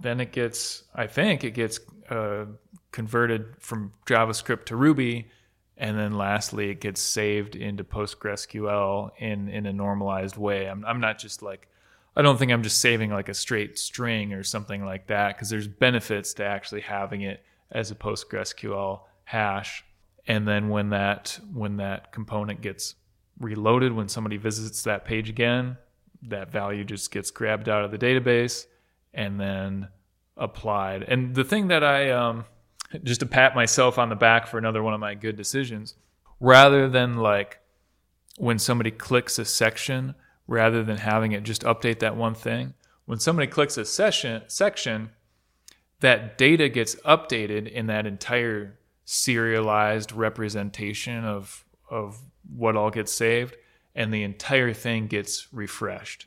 Then it gets, I think it gets uh, converted from JavaScript to Ruby, and then lastly, it gets saved into PostgreSQL in in a normalized way. I'm I'm not just like I don't think I'm just saving like a straight string or something like that because there's benefits to actually having it as a PostgreSQL hash. And then when that when that component gets reloaded, when somebody visits that page again, that value just gets grabbed out of the database and then applied. And the thing that I um, just to pat myself on the back for another one of my good decisions rather than like when somebody clicks a section rather than having it just update that one thing when somebody clicks a session section that data gets updated in that entire serialized representation of of what all gets saved and the entire thing gets refreshed.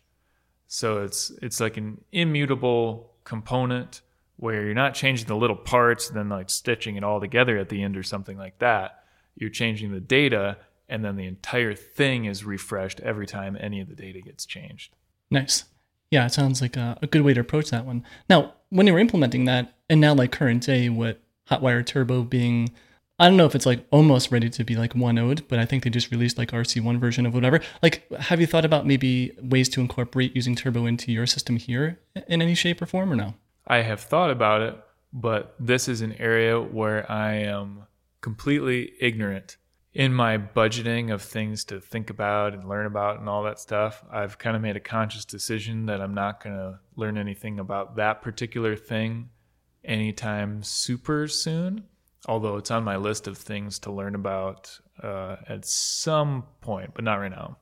So it's it's like an immutable component where you're not changing the little parts and then like stitching it all together at the end or something like that. You're changing the data and then the entire thing is refreshed every time any of the data gets changed. Nice. Yeah, it sounds like a, a good way to approach that one. Now, when you were implementing that, and now like current day with Hotwire Turbo being, I don't know if it's like almost ready to be like one ode, but I think they just released like RC1 version of whatever. Like, have you thought about maybe ways to incorporate using Turbo into your system here in any shape or form or no? I have thought about it, but this is an area where I am completely ignorant in my budgeting of things to think about and learn about and all that stuff. I've kind of made a conscious decision that I'm not going to learn anything about that particular thing anytime super soon, although it's on my list of things to learn about uh, at some point, but not right now.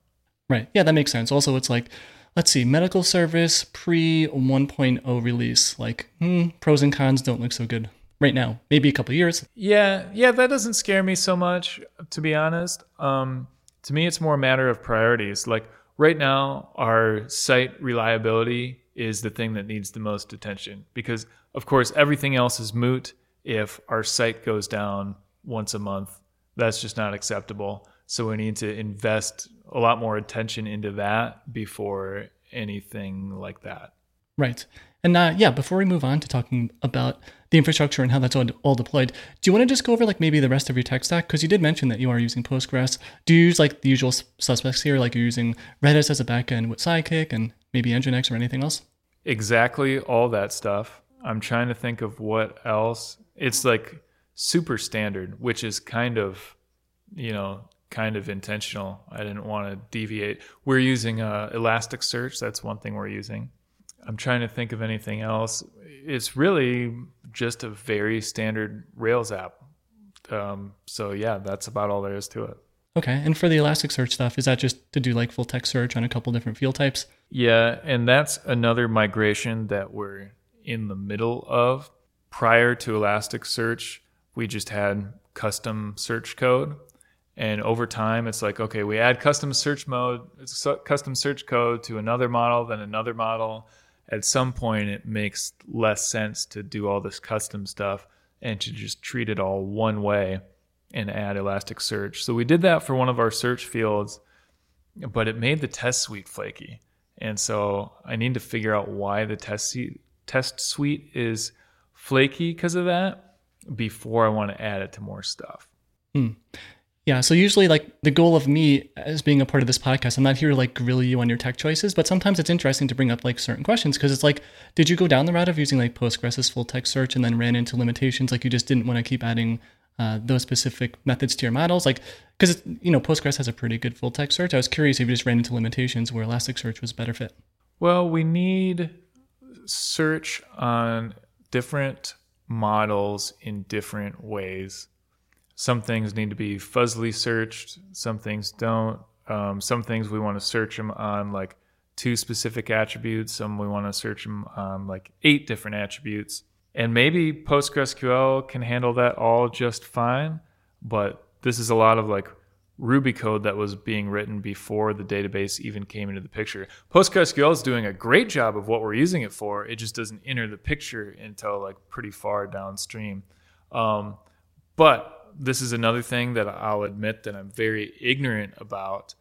Right. Yeah, that makes sense. Also, it's like let's see, medical service pre 1.0 release. Like, hmm, pros and cons don't look so good right now. Maybe a couple years. Yeah, yeah, that doesn't scare me so much, to be honest. Um, to me, it's more a matter of priorities. Like, right now our site reliability is the thing that needs the most attention because of course everything else is moot if our site goes down once a month. That's just not acceptable. So we need to invest a lot more attention into that before anything like that. Right. And uh, yeah, before we move on to talking about the infrastructure and how that's all, all deployed, do you want to just go over like maybe the rest of your tech stack? Because you did mention that you are using Postgres. Do you use like the usual suspects here, like you're using Redis as a backend with Sidekiq and maybe Nginx or anything else? Exactly all that stuff. I'm trying to think of what else. It's like super standard, which is kind of, you know, kind of intentional. I didn't want to deviate. We're using uh, Elasticsearch. That's one thing we're using. I'm trying to think of anything else. It's really just a very standard Rails app. Um, so yeah, that's about all there is to it. Okay. And for the Elasticsearch stuff, is that just to do like full text search on a couple different field types? Yeah, and that's another migration that we're in the middle of. Prior to Elasticsearch, we just had custom search code. And over time, it's like, okay, we add custom search mode, custom search code to another model, then another model at some point it makes less sense to do all this custom stuff and to just treat it all one way and add Elasticsearch. So we did that for one of our search fields, but it made the test suite flaky. And so I need to figure out why the test suite, test suite is flaky because of that before I want to add it to more stuff. Hmm. Yeah, so usually like the goal of me as being a part of this podcast, I'm not here to like grill you on your tech choices, but sometimes it's interesting to bring up like certain questions because it's like, did you go down the route of using like Postgres full text search and then ran into limitations? Like you just didn't want to keep adding uh, those specific methods to your models, like because you know Postgres has a pretty good full text search. I was curious if you just ran into limitations where Elasticsearch was better fit. Well, we need search on different models in different ways some things need to be fuzzily searched, some things don't. Um, some things we want to search them on like two specific attributes, some we want to search them on like eight different attributes. And maybe PostgreSQL can handle that all just fine, but this is a lot of like Ruby code that was being written before the database even came into the picture. PostgreSQL is doing a great job of what we're using it for. It just doesn't enter the picture until like pretty far downstream. Um, but this is another thing that I'll admit that I'm very ignorant about.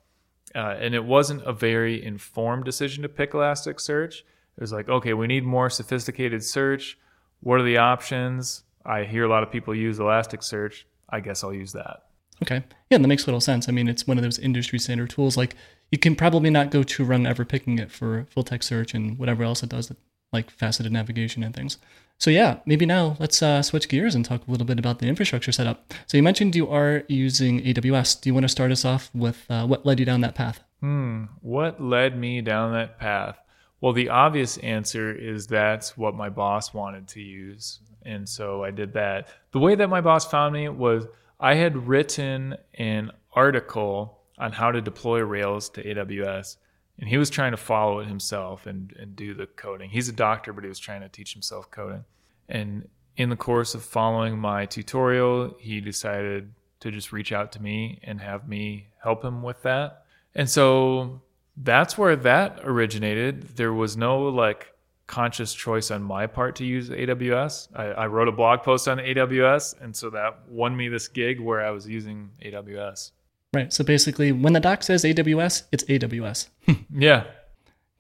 Uh, and it wasn't a very informed decision to pick Elasticsearch. It was like, okay, we need more sophisticated search. What are the options? I hear a lot of people use Elasticsearch. I guess I'll use that. Okay. Yeah, that makes a little sense. I mean, it's one of those industry standard tools. Like, you can probably not go too wrong ever picking it for full text search and whatever else it does, like faceted navigation and things. So yeah, maybe now let's uh, switch gears and talk a little bit about the infrastructure setup. So you mentioned you are using AWS. Do you want to start us off with uh, what led you down that path? Hmm, what led me down that path? Well, the obvious answer is that's what my boss wanted to use, and so I did that. The way that my boss found me was I had written an article on how to deploy Rails to AWS and he was trying to follow it himself and, and do the coding. He's a doctor, but he was trying to teach himself coding. And in the course of following my tutorial, he decided to just reach out to me and have me help him with that. And so that's where that originated. There was no like conscious choice on my part to use AWS. I, I, wrote a blog post on AWS, and so that won me this gig where I was using AWS. Right. So basically, when the doc says AWS, it's AWS. yeah.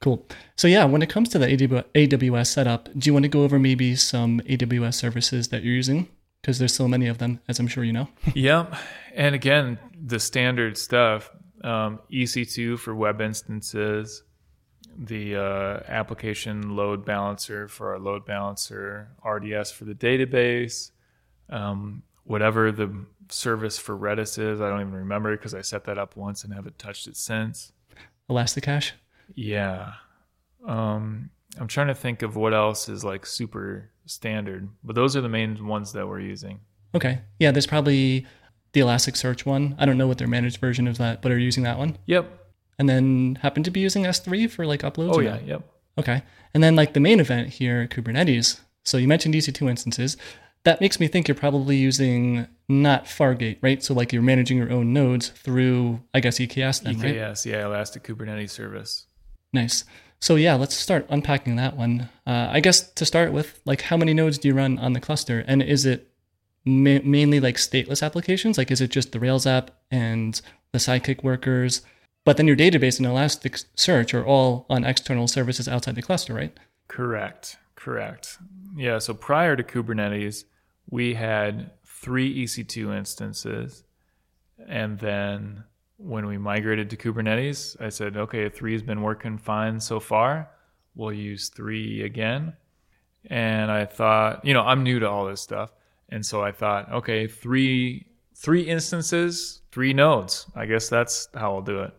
Cool. So yeah, when it comes to the AWS setup, do you want to go over maybe some AWS services that you're using? Because there's so many of them, as I'm sure you know. yep. And again, the standard stuff: um, EC2 for web instances, the uh, application load balancer for our load balancer, RDS for the database, um, whatever the service for Redis is. I don't even remember because I set that up once and haven't touched it since. Elasticache? Yeah. Um, I'm trying to think of what else is like super standard, but those are the main ones that we're using. Okay. Yeah, there's probably the Elasticsearch one. I don't know what their managed version of that, but are you using that one? Yep. And then happen to be using S3 for like uploads? Oh, yeah. Yep. Okay. And then like the main event here, Kubernetes. So you mentioned EC2 instances. That makes me think you're probably using not Fargate, right? So like you're managing your own nodes through, I guess, EKS then, right? EKS, yeah, Elastic Kubernetes Service. Nice. So yeah, let's start unpacking that one. Uh, I guess to start with, like how many nodes do you run on the cluster, and is it ma- mainly like stateless applications? Like is it just the Rails app and the Sidekiq workers? But then your database and Elasticsearch are all on external services outside the cluster, right? Correct. Correct. Yeah. So prior to Kubernetes, we had three EC2 instances. And then when we migrated to Kubernetes, I said, okay, three has been working fine so far. We'll use three again. And I thought, you know, I'm new to all this stuff. And so I thought, okay, three three instances, three nodes. I guess that's how I'll do it.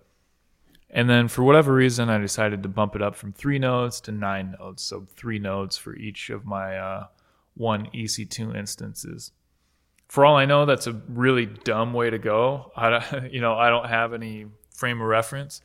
And then for whatever reason, I decided to bump it up from three nodes to nine nodes. So three nodes for each of my uh, EC2 instances. For all I know, that's a really dumb way to go. I, you know, I don't have any frame of reference,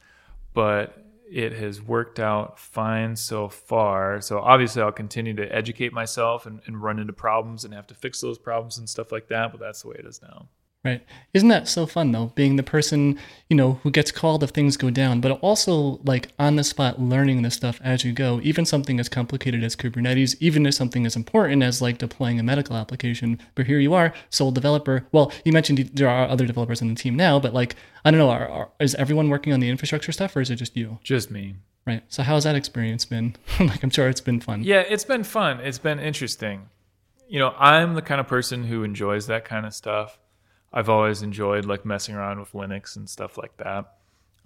but it has worked out fine so far. So obviously, I'll continue to educate myself and, and run into problems and have to fix those problems and stuff like that. But that's the way it is now. Right. Isn't that so fun though? Being the person, you know, who gets called if things go down, but also like on the spot learning this stuff as you go, even something as complicated as Kubernetes, even as something as important as like deploying a medical application. But here you are, sole developer. Well, you mentioned there are other developers on the team now, but like, I don't know, are, are, is everyone working on the infrastructure stuff or is it just you? Just me. Right. So how's that experience been? like, I'm sure it's been fun. Yeah, it's been fun. It's been interesting. You know, I'm the kind of person who enjoys that kind of stuff I've always enjoyed like messing around with Linux and stuff like that.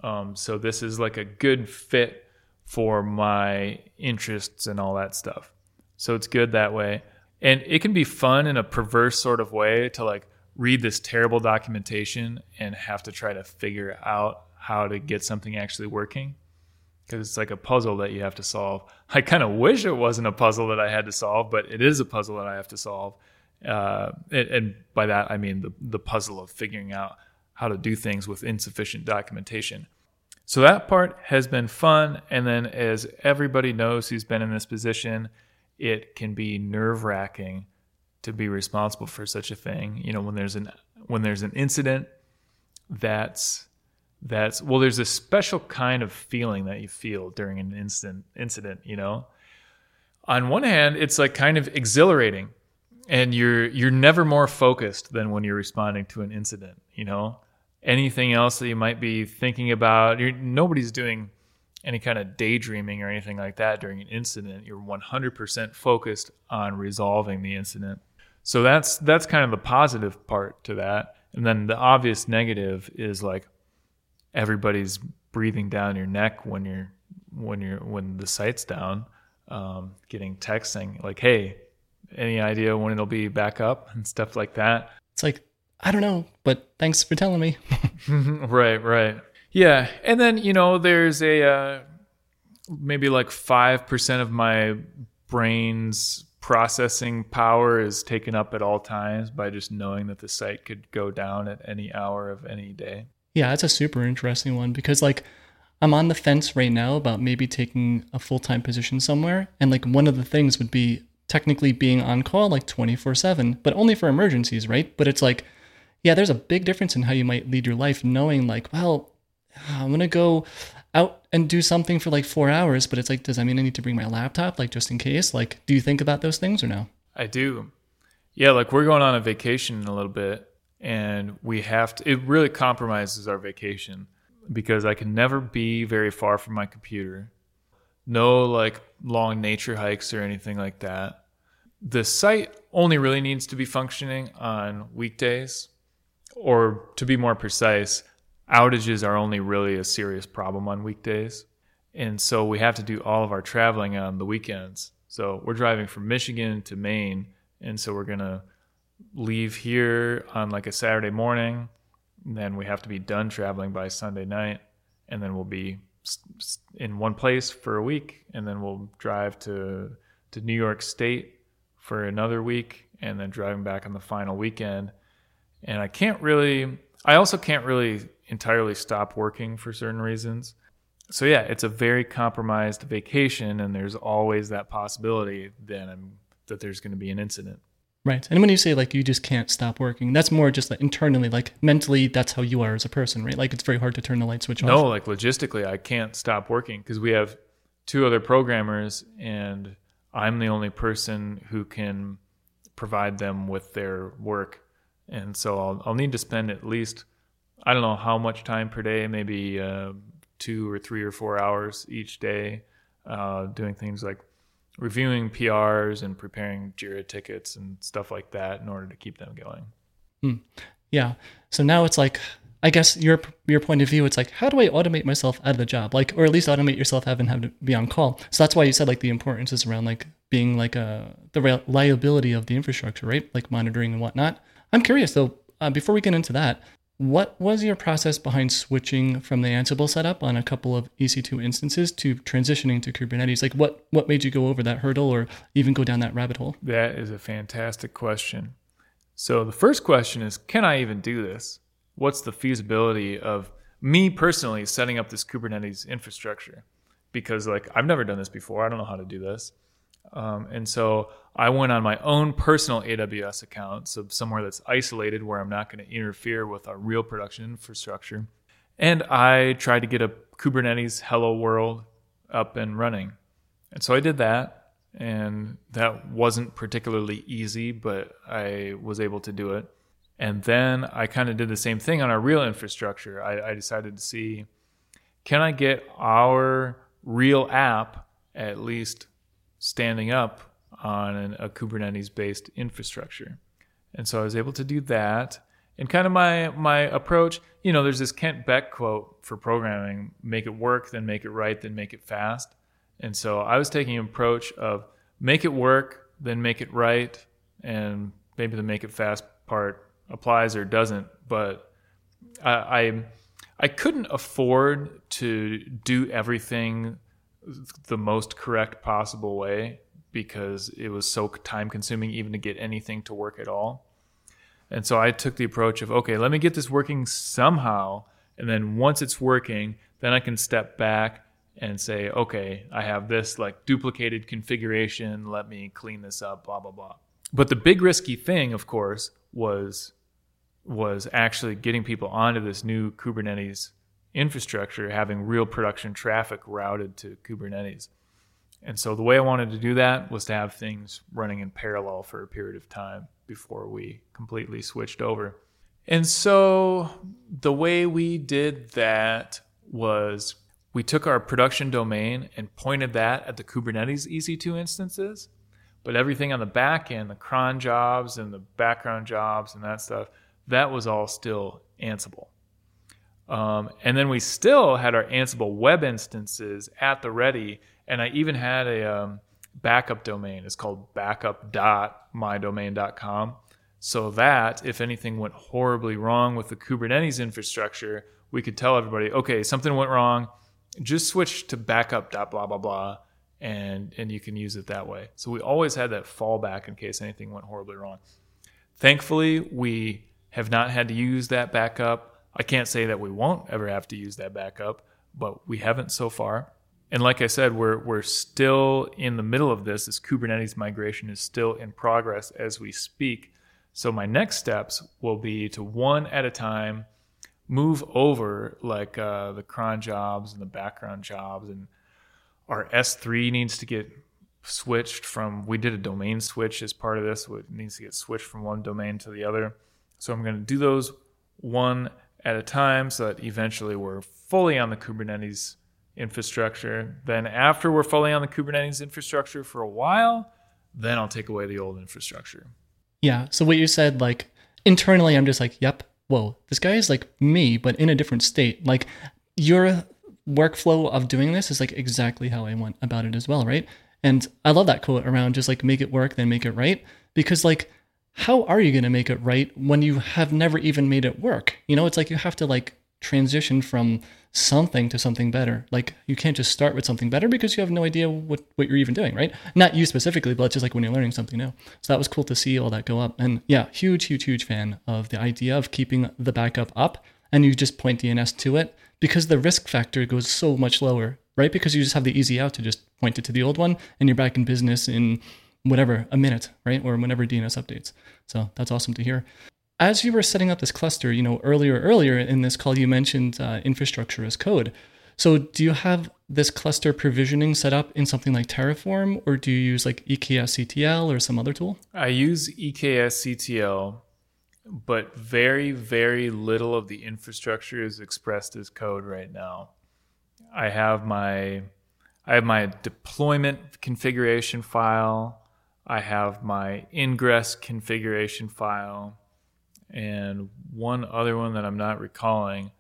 Um, so this is like a good fit for my interests and all that stuff. So it's good that way. And it can be fun in a perverse sort of way to like read this terrible documentation and have to try to figure out how to get something actually working because it's like a puzzle that you have to solve. I kind of wish it wasn't a puzzle that I had to solve, but it is a puzzle that I have to solve uh, and, and, by that I mean the the puzzle of figuring out how to do things with insufficient documentation. So that part has been fun, and then as everybody knows who's been in this position, it can be nerve wracking to be responsible for such a thing. You know, when there's an when there's an incident, that's that's well, there's a special kind of feeling that you feel during an instant incident. You know, on one hand, it's like kind of exhilarating and you're you're never more focused than when you're responding to an incident you know? Anything else that you might be thinking about? Nobody's doing any kind of daydreaming or anything like that during an incident. You're 100% focused on resolving the incident. So that's that's kind of the positive part to that. And then the obvious negative is like everybody's breathing down your neck when you're when you're when the site's down um, getting texting like hey any idea when it'll be back up and stuff like that. It's like, I don't know, but thanks for telling me. right, right. Yeah. And then, you know, there's a uh, maybe like 5% of my brain's processing power is taken up at all times by just knowing that the site could go down at any hour of any day. Yeah, that's a super interesting one because, like, I'm on the fence right now about maybe taking a full time position somewhere. And, like, one of the things would be technically being on call like 24 7, but only for emergencies, right? But it's like, yeah, there's a big difference in how you might lead your life knowing, like, well, I'm going to go out and do something for like four hours, but it's like, does that mean I need to bring my laptop, like, just in case? Like, do you think about those things or no? I do. Yeah, like, we're going on a vacation in a little bit, and we have to, it really compromises our vacation because I can never be very far from my computer. No, like, long nature hikes or anything like that the site only really needs to be functioning on weekdays, or to be more precise, outages are only really a serious problem on weekdays. And so we have to do all of our traveling on the weekends. So we're driving from Michigan to Maine. And so we're going to leave here on like a Saturday morning. then we have to be done traveling by Sunday night. And then we'll be in one place for a week. And then we'll drive to, to New York State for another week and then driving back on the final weekend. And I can't really, I also can't really entirely stop working for certain reasons. So yeah, it's a very compromised vacation, and there's always that possibility then that there's going to be an incident. Right. And when you say like you just can't stop working, that's more just like internally, like mentally, that's how you are as a person, right? Like it's very hard to turn the light switch No, off. No, like logistically, I can't stop working because we have two other programmers, and I'm the only person who can provide them with their work. And so I'll, I'll need to spend at least, I don't know how much time per day, maybe uh, two or three or four hours each day, uh, doing things like reviewing PRs and preparing JIRA tickets and stuff like that in order to keep them going. Yeah. So now it's like, I guess your your point of view, it's like, how do I automate myself out of the job, like, or at least automate yourself having have to be on call. So that's why you said like the importance is around like being like a the reliability of the infrastructure, right? Like monitoring and whatnot. I'm curious though. Uh, before we get into that, what was your process behind switching from the Ansible setup on a couple of EC2 instances to transitioning to Kubernetes? Like, what what made you go over that hurdle, or even go down that rabbit hole? That is a fantastic question. So the first question is can I even do this? What's the feasibility of me personally setting up this Kubernetes infrastructure? Because like I've never done this before. I don't know how to do this. Um, and so I went on my own personal AWS account, so somewhere that's isolated where I'm not going to interfere with our real production infrastructure. And I tried to get a Kubernetes Hello World up and running. And so I did that, and that wasn't particularly easy, but I was able to do it. And then I kind of did the same thing on our real infrastructure. I, I decided to see can I get our real app at least standing up on an, a Kubernetes based infrastructure. And so I was able to do that. And kind of my my approach, you know, there's this Kent Beck quote for programming: "Make it work, then make it right, then make it fast." And so I was taking an approach of make it work, then make it right, and maybe the make it fast part applies or doesn't. But I I, I couldn't afford to do everything the most correct possible way because it was so time consuming even to get anything to work at all. And so I took the approach of okay, let me get this working somehow. And then once it's working, then I can step back and say, okay, I have this like duplicated configuration. Let me clean this up, blah, blah, blah. But the big risky thing, of course, was was actually getting people onto this new Kubernetes infrastructure, having real production traffic routed to Kubernetes. And so the way I wanted to do that was to have things running in parallel for a period of time before we completely switched over. And so the way we did that was we took our production domain and pointed that at the Kubernetes EC2 instances, but everything on the back end, the cron jobs and the background jobs and that stuff, that was all still Ansible. Um, and then we still had our Ansible web instances at the ready. And I even had a um, backup domain. It's called backup.mydomain.com. So that if anything went horribly wrong with the Kubernetes infrastructure, we could tell everybody, okay, something went wrong. Just switch to backup. Blah blah blah, and and you can use it that way. So we always had that fallback in case anything went horribly wrong. Thankfully, we have not had to use that backup. I can't say that we won't ever have to use that backup, but we haven't so far. And like I said, we're we're still in the middle of this. This Kubernetes migration is still in progress as we speak. So my next steps will be to one at a time move over like uh, the cron jobs and the background jobs, and our S3 needs to get switched from. We did a domain switch as part of this. It needs to get switched from one domain to the other. So I'm going to do those one at a time so that eventually we're fully on the Kubernetes infrastructure. Then after we're fully on the Kubernetes infrastructure for a while, then I'll take away the old infrastructure. Yeah. So what you said, like internally, I'm just like, yep, whoa, this guy is like me, but in a different state. Like your workflow of doing this is like exactly how I went about it as well, right? And I love that quote around just like make it work, then make it right. Because like, how are you going to make it right when you have never even made it work? You know, it's like you have to like transition from something to something better. Like you can't just start with something better because you have no idea what, what you're even doing, right? Not you specifically, but it's just like when you're learning something new. So that was cool to see all that go up. And yeah, huge, huge, huge fan of the idea of keeping the backup up and you just point DNS to it because the risk factor goes so much lower, right? Because you just have the easy out to just point it to the old one and you're back in business in whatever, a minute, right? Or whenever DNS updates. So that's awesome to hear. As you were setting up this cluster, you know, earlier, earlier in this call, you mentioned uh, infrastructure as code. So do you have this cluster provisioning set up in something like Terraform, or do you use like EKSCTL or some other tool? I use EKSCTL, but very, very little of the infrastructure is expressed as code right now. I have my I have my deployment configuration file. I have my ingress configuration file and one other one that I'm not recalling.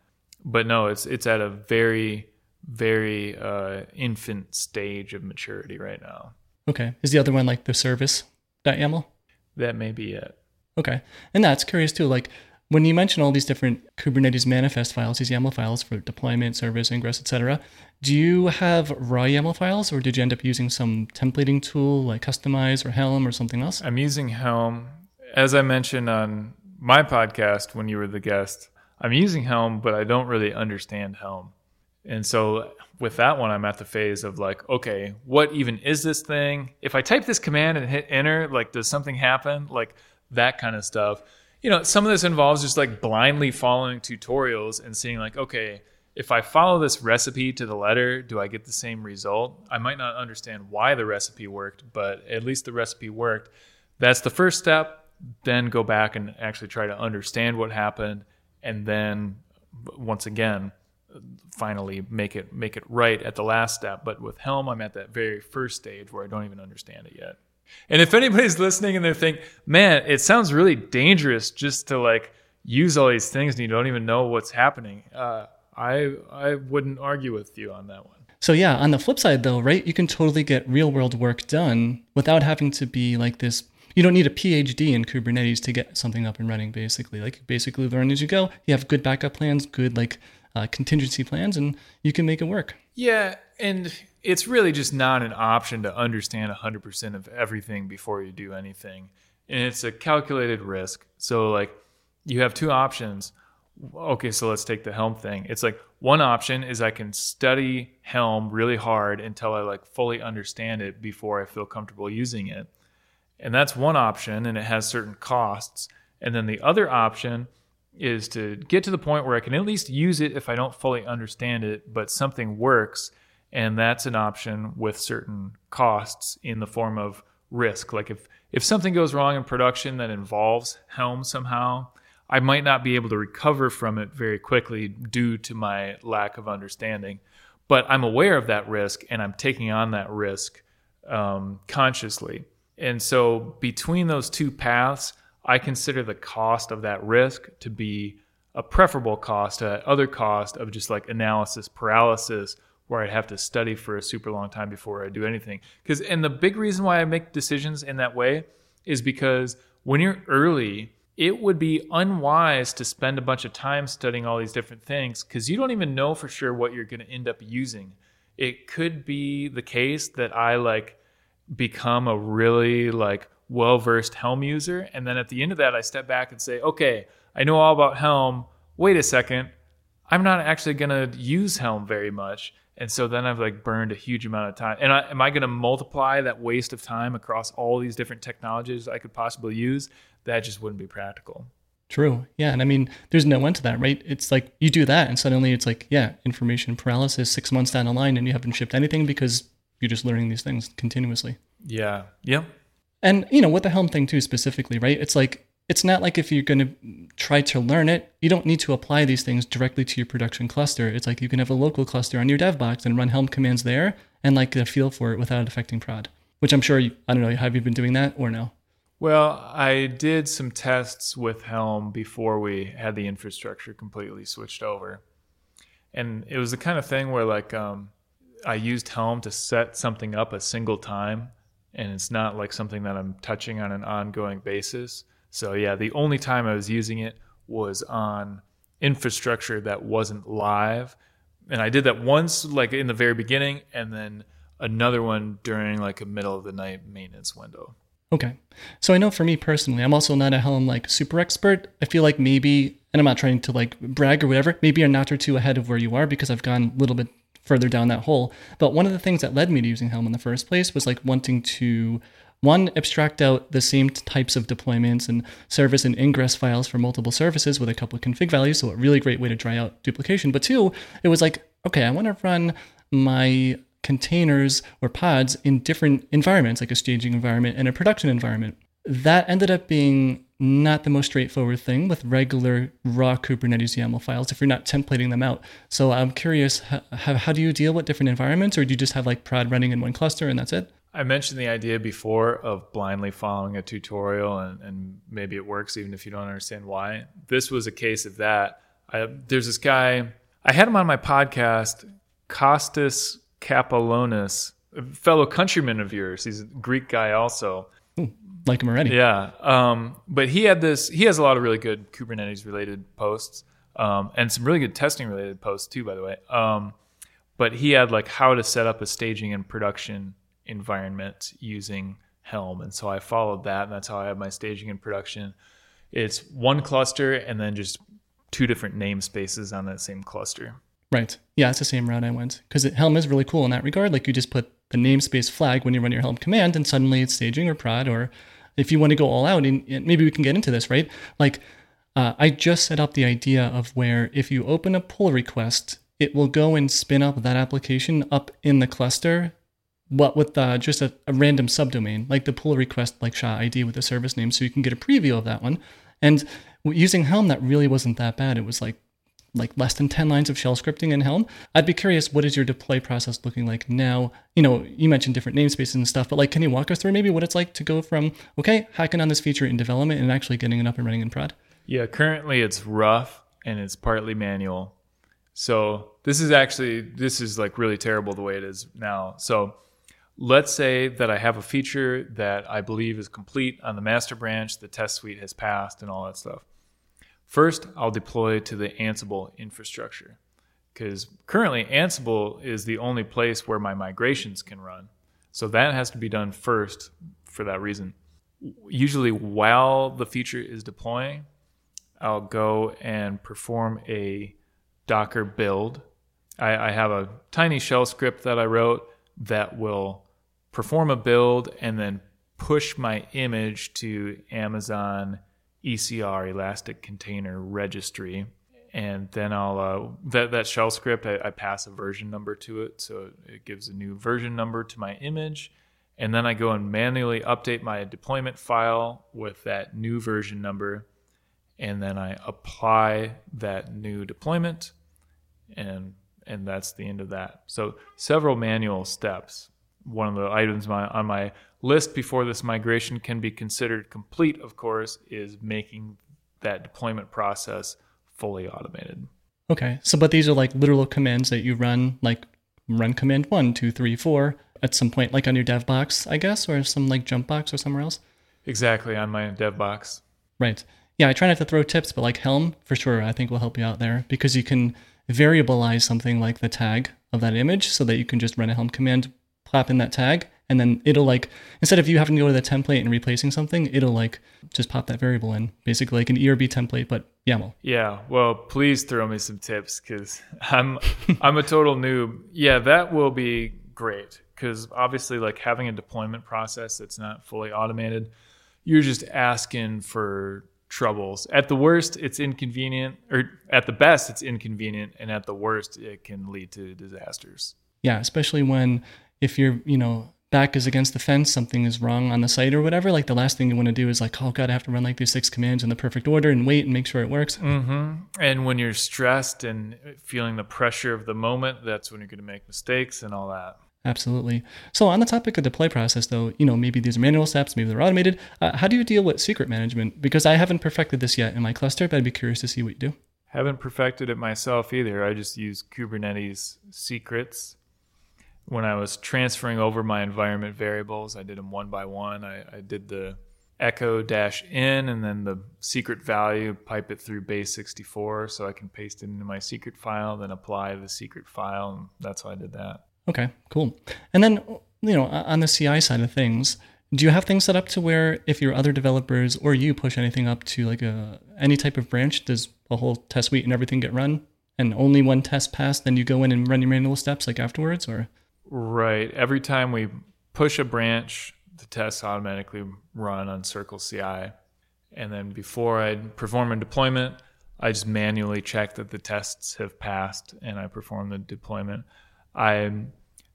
But no, it's it's at a very very uh, infant stage of maturity right now. Okay. Is the other one like the service.yaml? That may be it. Okay. And that's curious too. Like when you mention all these different Kubernetes manifest files, these YAML files for deployment, service, ingress, etc., do you have raw YAML files or did you end up using some templating tool like Kustomize or Helm or something else? I'm using Helm. As I mentioned on my podcast when you were the guest, I'm using Helm, but I don't really understand Helm. And so with that one, I'm at the phase of like, okay, what even is this thing? If I type this command and hit enter, like, does something happen? Like that kind of stuff. You know, some of this involves just like blindly following tutorials and seeing like, okay, if I follow this recipe to the letter, do I get the same result? I might not understand why the recipe worked, but at least the recipe worked. That's the first step. Then go back and actually try to understand what happened. And then once again, finally make it make it right at the last step. But with Helm, I'm at that very first stage where I don't even understand it yet. And if anybody's listening and they think, man, it sounds really dangerous just to like use all these things and you don't even know what's happening, uh, I I wouldn't argue with you on that one. So yeah, on the flip side though, right, you can totally get real world work done without having to be like this. You don't need a PhD in Kubernetes to get something up and running. Basically, like basically learn as you go. You have good backup plans, good like uh, contingency plans, and you can make it work. Yeah, and it's really just not an option to understand 100% of everything before you do anything. And it's a calculated risk. So, like, you have two options. Okay, so let's take the Helm thing. It's like one option is I can study Helm really hard until I like fully understand it before I feel comfortable using it. And that's one option, and it has certain costs. And then the other option is to get to the point where I can at least use it if I don't fully understand it, but something works. And that's an option with certain costs in the form of risk. Like if, if something goes wrong in production that involves Helm somehow, I might not be able to recover from it very quickly due to my lack of understanding. But I'm aware of that risk and I'm taking on that risk um, consciously. And so between those two paths, I consider the cost of that risk to be a preferable cost to other cost of just like analysis paralysis where I'd have to study for a super long time before I do anything. Because and the big reason why I make decisions in that way is because when you're early, it would be unwise to spend a bunch of time studying all these different things because you don't even know for sure what you're going to end up using. It could be the case that I like become a really like well versed Helm user. And then at the end of that, I step back and say, okay, I know all about Helm. Wait a second. I'm not actually going to use Helm very much. And so then I've like burned a huge amount of time. And I, am I going to multiply that waste of time across all these different technologies I could possibly use? That just wouldn't be practical. True. Yeah. And I mean, there's no end to that, right? It's like you do that and suddenly it's like, yeah, information paralysis six months down the line and you haven't shipped anything because you're just learning these things continuously. Yeah. Yep. And you know, with the Helm thing too specifically, right? It's like it's not like if you're going to try to learn it, you don't need to apply these things directly to your production cluster. It's like you can have a local cluster on your dev box and run Helm commands there and like get a feel for it without affecting prod. Which I'm sure you, I don't know, have you been doing that or no? Well, I did some tests with Helm before we had the infrastructure completely switched over. And it was the kind of thing where like um, I used Helm to set something up a single time and it's not like something that I'm touching on an ongoing basis. So yeah, the only time I was using it was on infrastructure that wasn't live. And I did that once like in the very beginning and then another one during like a middle of the night maintenance window. Okay. So I know for me personally, I'm also not a Helm like super expert. I feel like maybe, and I'm not trying to like brag or whatever, maybe a notch or two ahead of where you are because I've gone a little bit further down that hole. But one of the things that led me to using Helm in the first place was like wanting to one, abstract out the same types of deployments and service and ingress files for multiple services with a couple of config values. So a really great way to try out duplication. But two, it was like, okay, I want to run my containers or pods in different environments, like a staging environment and a production environment. That ended up being not the most straightforward thing with regular raw Kubernetes YAML files if you're not templating them out. So I'm curious, how, how do you deal with different environments, or do you just have like prod running in one cluster and that's it? I mentioned the idea before of blindly following a tutorial, and, and maybe it works even if you don't understand why. This was a case of that. I, there's this guy, I had him on my podcast, Kostis Kapelonis, a fellow countryman of yours. He's a Greek guy also. like him already. Yeah. Um, but he had this, he has a lot of really good Kubernetes related posts um, and some really good testing related posts too, by the way. Um, but he had like how to set up a staging and production environment using Helm. And so I followed that, and that's how I have my staging and production. It's one cluster and then just two different namespaces on that same cluster. Right. Yeah, it's the same route I went because Helm is really cool in that regard. Like you just put the namespace flag when you run your Helm command, and suddenly it's staging or prod. Or if you want to go all out, and maybe we can get into this, right? Like uh, I just set up the idea of where if you open a pull request, it will go and spin up that application up in the cluster what with uh, just a, a, random subdomain, like the pull request like SHA ID with the service name, so you can get a preview of that one. And using Helm, that really wasn't that bad. It was like like less than 10 lines of shell scripting in Helm. I'd be curious, what is your deploy process looking like now? You know, you mentioned different namespaces and stuff, but like, can you walk us through maybe what it's like to go from, okay, hacking on this feature in development and actually getting it up and running in prod? Yeah, currently it's rough and it's partly manual. So this is actually, this is like really terrible the way it is now. So let's say that I have a feature that I believe is complete on the master branch, the test suite has passed, and all that stuff. First, I'll deploy to the Ansible infrastructure because currently Ansible is the only place where my migrations can run. So that has to be done first for that reason. Usually, while the feature is deploying, I'll go and perform a Docker build. I, I have a tiny shell script that I wrote that will perform a build and then push my image to Amazon ECR Elastic Container Registry. And then I'll uh, that that shell script I, I pass a version number to it, so it gives a new version number to my image, and then I go and manually update my deployment file with that new version number, and then I apply that new deployment, and and that's the end of that. So several manual steps one of the items my, on my list before this migration can be considered complete, of course, is making that deployment process fully automated. Okay. So, but these are like literal commands that you run, like run command one, two, three, four at some point, like on your dev box, I guess, or some like jump box or somewhere else? Exactly, on my dev box. Right. Yeah, I try not to throw tips, but like Helm, for sure, I think will help you out there because you can variabilize something like the tag of that image so that you can just run a Helm command plop in that tag and then it'll like instead of you having to go to the template and replacing something it'll like just pop that variable in basically like an erb template but yaml. Yeah well please throw me some tips because i'm i'm a total noob. Yeah that will be great because obviously like having a deployment process that's not fully automated you're just asking for troubles. At the worst it's inconvenient or at the best it's inconvenient and at the worst it can lead to disasters. Yeah especially when if you're, you know, back is against the fence, something is wrong on the site or whatever, like the last thing you want to do is like, oh god, I have to run like these six commands in the perfect order and wait and make sure it works. Mm-hmm. And when you're stressed and feeling the pressure of the moment, that's when you're going to make mistakes and all that. Absolutely. So on the topic of the deploy process, though, you know, maybe these are manual steps, maybe they're automated. Uh, how do you deal with secret management? Because I haven't perfected this yet in my cluster, but I'd be curious to see what you do. Haven't perfected it myself either. I just use Kubernetes secrets when I was transferring over my environment variables, I did them one by one. I, I did the echo dash in and then the secret value, pipe it through base 64 so I can paste it into my secret file, then apply the secret file. And that's how I did that. Okay, cool. And then, you know, on the CI side of things, do you have things set up to where if your other developers or you push anything up to like a any type of branch, does a whole test suite and everything get run? And only one test passed, then you go in and run your manual steps like afterwards, or Right. Every time we push a branch the tests automatically run on Circle CI. And then before I perform a deployment, I just manually check that the tests have passed and I perform the deployment. I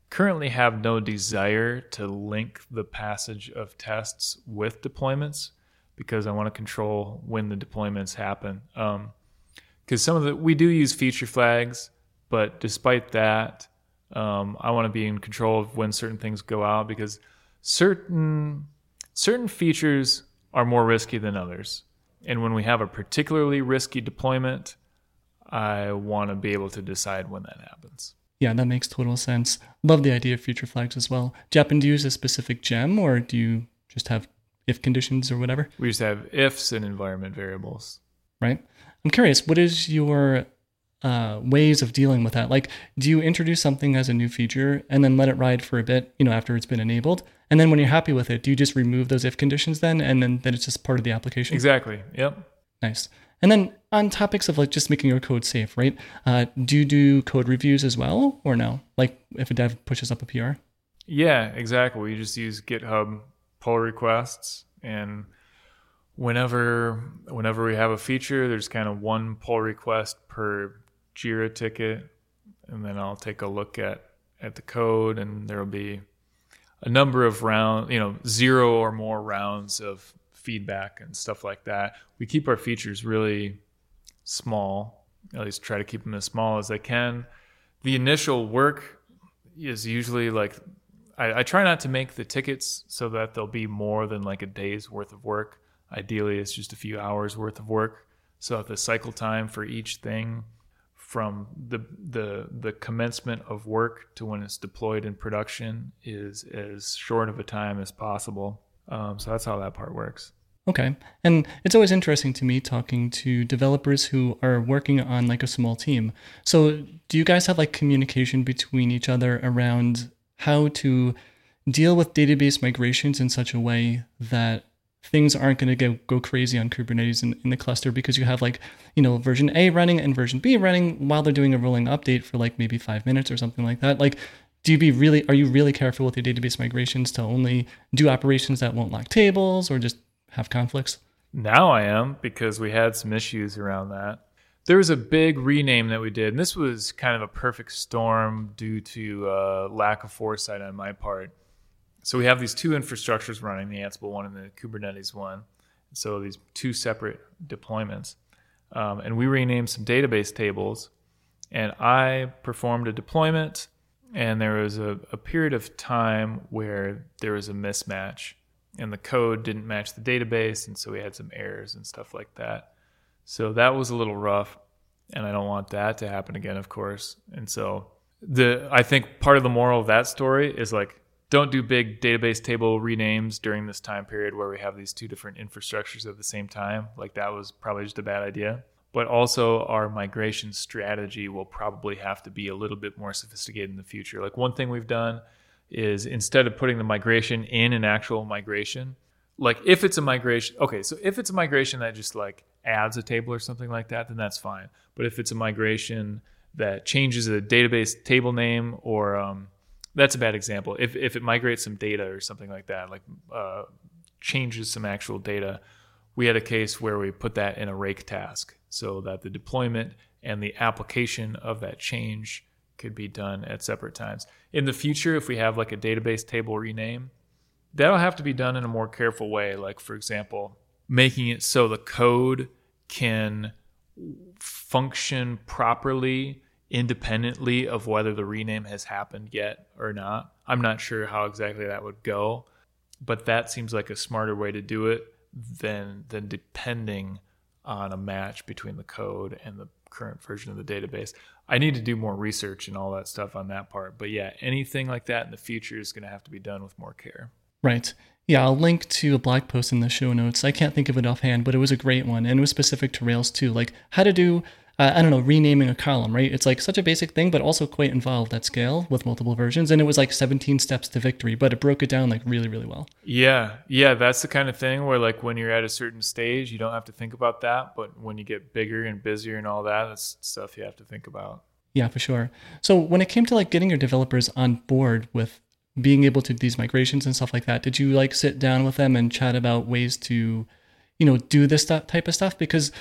currently have no desire to link the passage of tests with deployments because I want to control when the deployments happen. Because um, some of the we do use feature flags, but despite that, um, I want to be in control of when certain things go out because certain certain features are more risky than others. And when we have a particularly risky deployment, I want to be able to decide when that happens. Yeah, that makes total sense. Love the idea of feature flags as well. Japan, do you use a specific gem or do you just have if conditions or whatever? We just have ifs and environment variables. Right. I'm curious, what is your uh, ways of dealing with that? Like, do you introduce something as a new feature and then let it ride for a bit, you know, after it's been enabled? And then when you're happy with it, do you just remove those if conditions then, and then then it's just part of the application? Exactly. Yep. Nice. And then on topics of like just making your code safe, right? Uh, do you do code reviews as well, or no? Like if a dev pushes up a PR? Yeah, exactly. We just use GitHub pull requests, and whenever whenever we have a feature, there's kind of one pull request per Jira ticket, and then I'll take a look at at the code, and there'll be a number of round, you know, zero or more rounds of feedback and stuff like that. We keep our features really small, at least try to keep them as small as I can. The initial work is usually like I, I, try not to make the tickets so that they'll be more than like a day's worth of work. Ideally, it's just a few hours worth of work. So the cycle time for each thing from the the the commencement of work to when it's deployed in production is as short of a time as possible. Um, so that's how that part works. Okay. And it's always interesting to me talking to developers who are working on like a small team. So, do you guys have like communication between each other around how to deal with database migrations in such a way that things aren't going to go, go crazy on Kubernetes in, in the cluster because you have like, you know, version A running and version B running while they're doing a rolling update for like maybe five minutes or something like that. Like, do you be really, are you really careful with your database migrations to only do operations that won't lock tables or just have conflicts? Now I am because we had some issues around that. There was a big rename that we did, and this was kind of a perfect storm due to uh, lack of foresight on my part so we have these two infrastructures running, the Ansible one and the Kubernetes one. So these two separate deployments. Um, and we renamed some database tables. And I performed a deployment, and there was a, a period of time where there was a mismatch, and the code didn't match the database, and so we had some errors and stuff like that. So that was a little rough, and I don't want that to happen again, of course. And so the I think part of the moral of that story is like don't do big database table renames during this time period where we have these two different infrastructures at the same time. Like that was probably just a bad idea. But also, our migration strategy will probably have to be a little bit more sophisticated in the future. Like, one thing we've done is instead of putting the migration in an actual migration, like if it's a migration, okay, so if it's a migration that just like adds a table or something like that, then that's fine. But if it's a migration that changes a database table name or um, that's a bad example. If if it migrates some data or something like that, like uh, changes some actual data, we had a case where we put that in a rake task so that the deployment and the application of that change could be done at separate times. In the future, if we have like a database table rename, that'll have to be done in a more careful way. Like for example, making it so the code can function properly independently of whether the rename has happened yet or not. I'm not sure how exactly that would go, but that seems like a smarter way to do it than than depending on a match between the code and the current version of the database. I need to do more research and all that stuff on that part. But yeah, anything like that in the future is going to have to be done with more care. Right. Yeah, I'll link to a blog post in the show notes. I can't think of it offhand, but it was a great one and it was specific to Rails too. Like how to do uh, I don't know, renaming a column, right? It's like such a basic thing, but also quite involved at scale with multiple versions. And it was like 17 steps to victory, but it broke it down like really, really well. Yeah. Yeah. That's the kind of thing where, like, when you're at a certain stage, you don't have to think about that. But when you get bigger and busier and all that, that's stuff you have to think about. Yeah, for sure. So when it came to like getting your developers on board with being able to do these migrations and stuff like that, did you like sit down with them and chat about ways to, you know, do this type of stuff? Because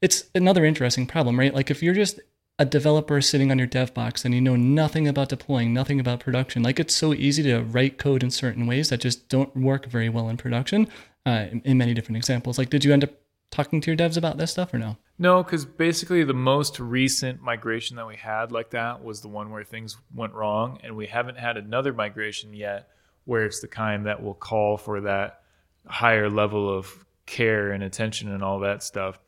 it's another interesting problem, right? Like if you're just a developer sitting on your dev box and you know nothing about deploying, nothing about production, like it's so easy to write code in certain ways that just don't work very well in production. Uh, in, in many different examples, like did you end up talking to your devs about this stuff or no? No, because basically the most recent migration that we had like that was the one where things went wrong, and we haven't had another migration yet where it's the kind that will call for that higher level of care and attention and all that stuff.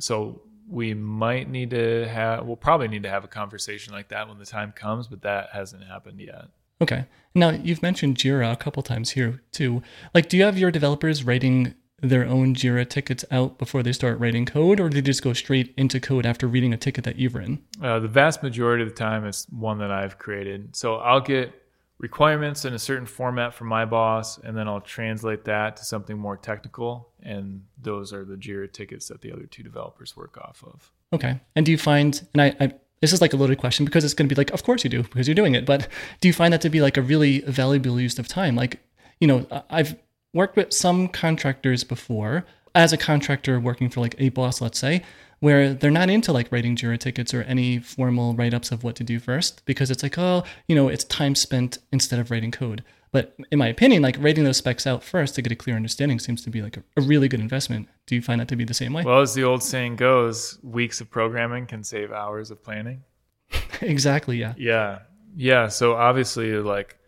So we might need to have, we'll probably need to have a conversation like that when the time comes, but that hasn't happened yet. Okay. Now you've mentioned Jira a couple times here too. Like, do you have your developers writing their own Jira tickets out before they start writing code, or do they just go straight into code after reading a ticket that you've written? Uh, the vast majority of the time, it's one that I've created. So I'll get requirements in a certain format from my boss, and then I'll translate that to something more technical. And those are the Jira tickets that the other two developers work off of. Okay. And do you find, and I, I this is like a loaded question because it's going to be like, of course you do because you're doing it. But do you find that to be like a really valuable use of time? Like, you know, I've worked with some contractors before as a contractor working for like a boss, let's say, where they're not into like writing Jira tickets or any formal write ups of what to do first because it's like, oh, you know, it's time spent instead of writing code. But in my opinion, like writing those specs out first to get a clear understanding seems to be like a, a, really good investment. Do you find that to be the same way? Well, as the old saying goes, weeks of programming can save hours of planning. exactly. Yeah. Yeah. Yeah. So obviously, like,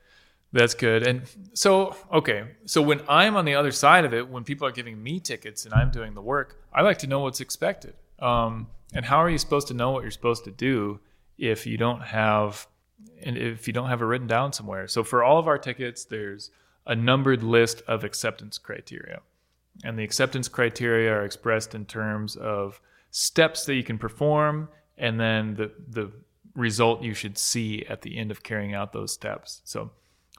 that's good. And so, okay. So when I'm on the other side of it, when people are giving me tickets and I'm doing the work, I like to know what's expected. Um, and how are you supposed to know what you're supposed to do if you don't have and if you don't have it written down somewhere? So for all of our tickets, there's a numbered list of acceptance criteria. And the acceptance criteria are expressed in terms of steps that you can perform and then the the result you should see at the end of carrying out those steps. So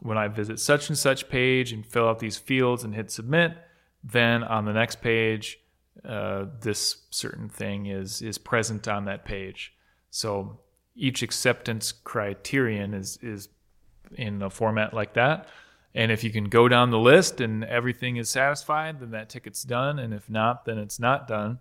when I visit such and such page and fill out these fields and hit submit, then on the next page uh, this certain thing is is present on that page. So each acceptance criterion is is in a format like that. And if you can go down the list and everything is satisfied, then that ticket's done. And if not, then it's not done,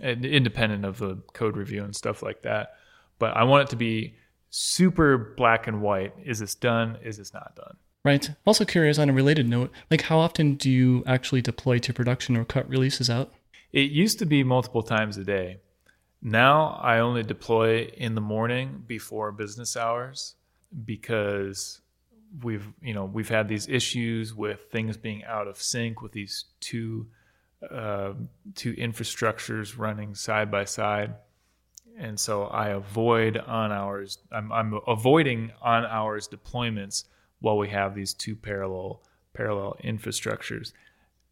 independent of the code review and stuff like that. But I want it to be super black and white. Is this done? Is this not done? Right. Also curious on a related note, like how often do you actually deploy to production or cut releases out? It used to be multiple times a day. Now I only deploy in the morning before business hours because we've you know we've had these issues with things being out of sync with these two uh, two infrastructures running side by side, and so I avoid on hours. I'm, I'm avoiding on hours deployments while we have these two parallel parallel infrastructures.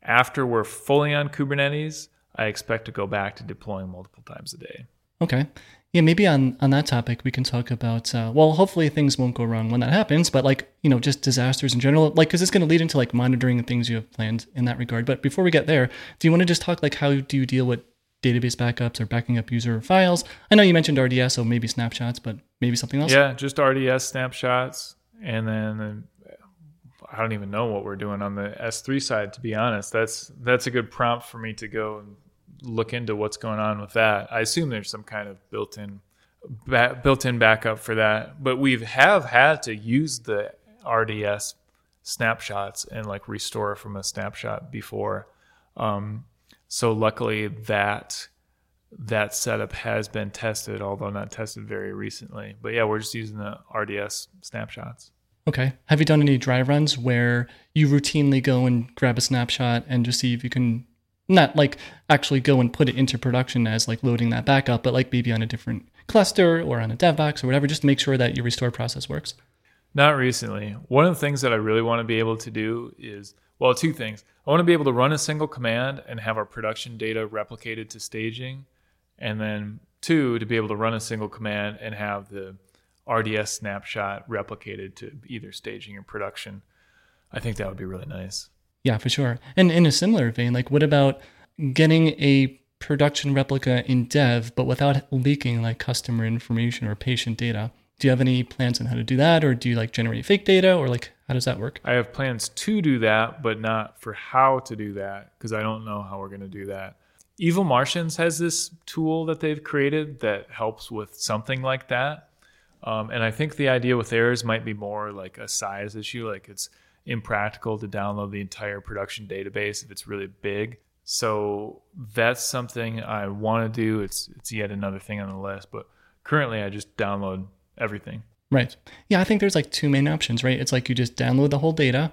After we're fully on Kubernetes, I expect to go back to deploying multiple times a day. Okay. Yeah, maybe on, on that topic, we can talk about, uh, well, hopefully things won't go wrong when that happens, but like, you know, just disasters in general, like, because it's going to lead into like monitoring and things you have planned in that regard. But before we get there, do you want to just talk like how do you deal with database backups or backing up user files? I know you mentioned RDS, so maybe snapshots, but maybe something else? Yeah, just RDS snapshots. And then I don't even know what we're doing on the S3 side, to be honest. That's, that's a good prompt for me to go and look into what's going on with that. I assume there's some kind of built-in ba- built-in backup for that, but we have had to use the RDS snapshots and like restore from a snapshot before. Um, so luckily that that setup has been tested, although not tested very recently. But yeah, we're just using the RDS snapshots. Okay. Have you done any dry runs where you routinely go and grab a snapshot and just see if you can not like actually go and put it into production as like loading that back up, but like maybe on a different cluster or on a dev box or whatever, just to make sure that your restore process works? Not recently. One of the things that I really want to be able to do is well, two things. I want to be able to run a single command and have our production data replicated to staging. And then two, to be able to run a single command and have the RDS snapshot replicated to either staging or production. I think that would be really nice. Yeah, for sure. And in a similar vein, like what about getting a production replica in dev, but without leaking like customer information or patient data? Do you have any plans on how to do that, or do you like generate fake data, or like How does that work? I have plans to do that, but not for how to do that because I don't know how we're going to do that. Evil Martians has this tool that they've created that helps with something like that. Um, and I think the idea with theirs might be more like a size issue, like it's impractical to download the entire production database if it's really big. So that's something I want to do. It's it's yet another thing on the list, but currently I just download everything. Right. Yeah, I think there's like two main options, right? It's like you just download the whole data,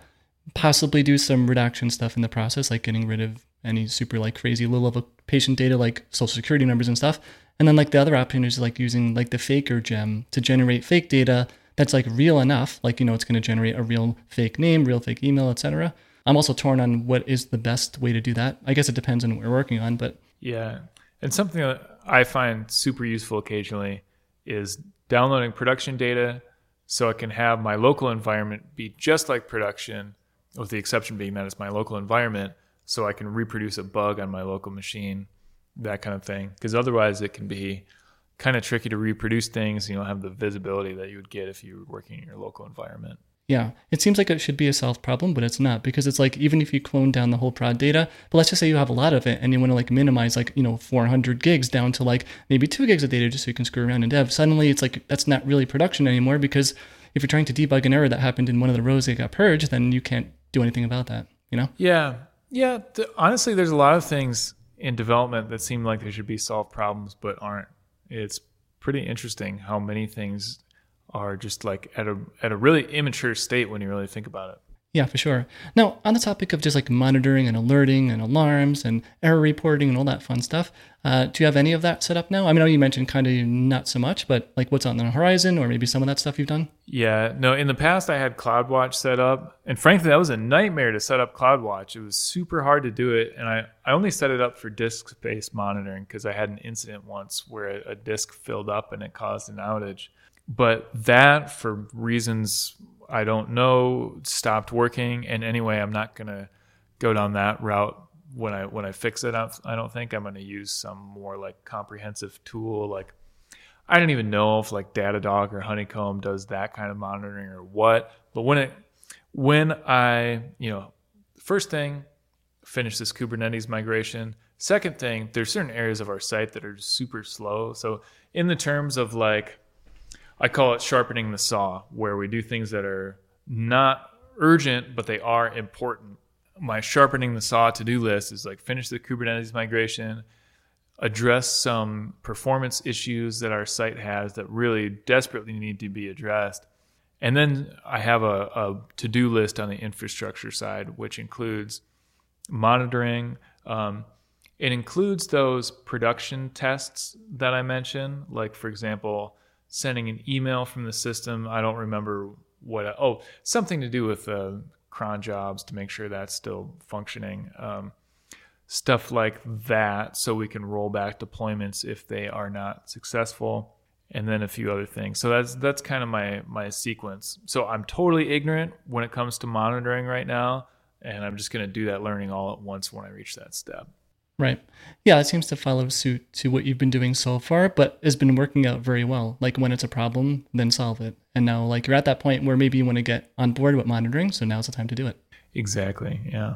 possibly do some redaction stuff in the process, like getting rid of any super like crazy low level patient data like social security numbers and stuff. And then like the other option is like using like the faker gem to generate fake data that's like real enough, like you know it's going to generate a real fake name, real fake email, etc. I'm also torn on what is the best way to do that. I guess it depends on what we're working on, but yeah. And something that I find super useful occasionally is downloading production data so I can have my local environment be just like production, with the exception being that it's my local environment, so I can reproduce a bug on my local machine, that kind of thing. Because otherwise, it can be kind of tricky to reproduce things. You don't have the visibility that you would get if you were working in your local environment. Yeah, it seems like it should be a solved problem, but it's not because it's like even if you clone down the whole prod data, but let's just say you have a lot of it and you want to like minimize like, you know, 400 gigs down to like maybe two gigs of data just so you can screw around in dev. Suddenly it's like that's not really production anymore because if you're trying to debug an error that happened in one of the rows that got purged, then you can't do anything about that, you know? Yeah. Yeah. Th- honestly, there's a lot of things in development that seem like they should be solved problems but aren't. It's pretty interesting how many things are just like at a at a really immature state when you really think about it. Yeah, for sure. Now, on the topic of just like monitoring and alerting and alarms and error reporting and all that fun stuff, uh, do you have any of that set up now? I mean, I know you mentioned kind of not so much, but like what's on the horizon or maybe some of that stuff you've done? Yeah, no, in the past I had CloudWatch set up, and frankly, that was a nightmare to set up CloudWatch. It was super hard to do it, and I, I only set it up for disk space monitoring because I had an incident once where a, a disk filled up and it caused an outage. But that, for reasons I don't know, stopped working. And anyway, I'm not gonna go down that route when I when I fix it. I don't think I'm gonna use some more like comprehensive tool. Like I don't even know if like Datadog or Honeycomb does that kind of monitoring or what. But when it when I you know first thing finish this Kubernetes migration. Second thing, there's certain areas of our site that are super slow. So in the terms of like I call it sharpening the saw, where we do things that are not urgent, but they are important. My sharpening the saw to do list is like finish the Kubernetes migration, address some performance issues that our site has that really desperately need to be addressed. And then I have a, a to do list on the infrastructure side, which includes monitoring. Um, it includes those production tests that I mentioned, like, for example, sending an email from the system. I don't remember what. Oh, something to do with uh, cron jobs to make sure that's still functioning. Um, stuff like that, so we can roll back deployments if they are not successful, and then a few other things. So that's that's kind of my my sequence. So I'm totally ignorant when it comes to monitoring right now, and I'm just going to do that learning all at once when I reach that step. Right. Yeah, it seems to follow suit to what you've been doing so far, but has been working out very well. Like when it's a problem, then solve it. And now, like, you're at that point where maybe you want to get on board with monitoring. So now's the time to do it. Exactly. Yeah.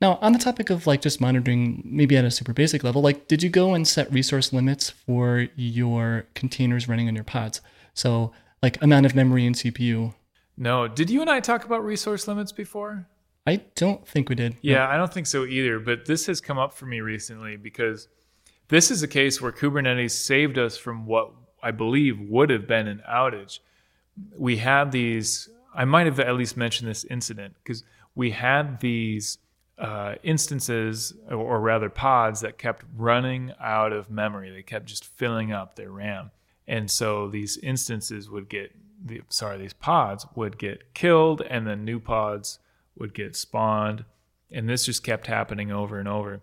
Now, on the topic of like just monitoring, maybe at a super basic level, like, did you go and set resource limits for your containers running on your pods? So, like, amount of memory and CPU. No. Did you and I talk about resource limits before? I don't think we did. Yeah, no. I don't think so either. But this has come up for me recently because this is a case where Kubernetes saved us from what I believe would have been an outage. We had these, I might have at least mentioned this incident because we had these uh, instances, or, or rather pods, that kept running out of memory. They kept just filling up their RAM. And so these instances would get, the, sorry, these pods would get killed, and then new pods would get spawned, and this just kept happening over and over.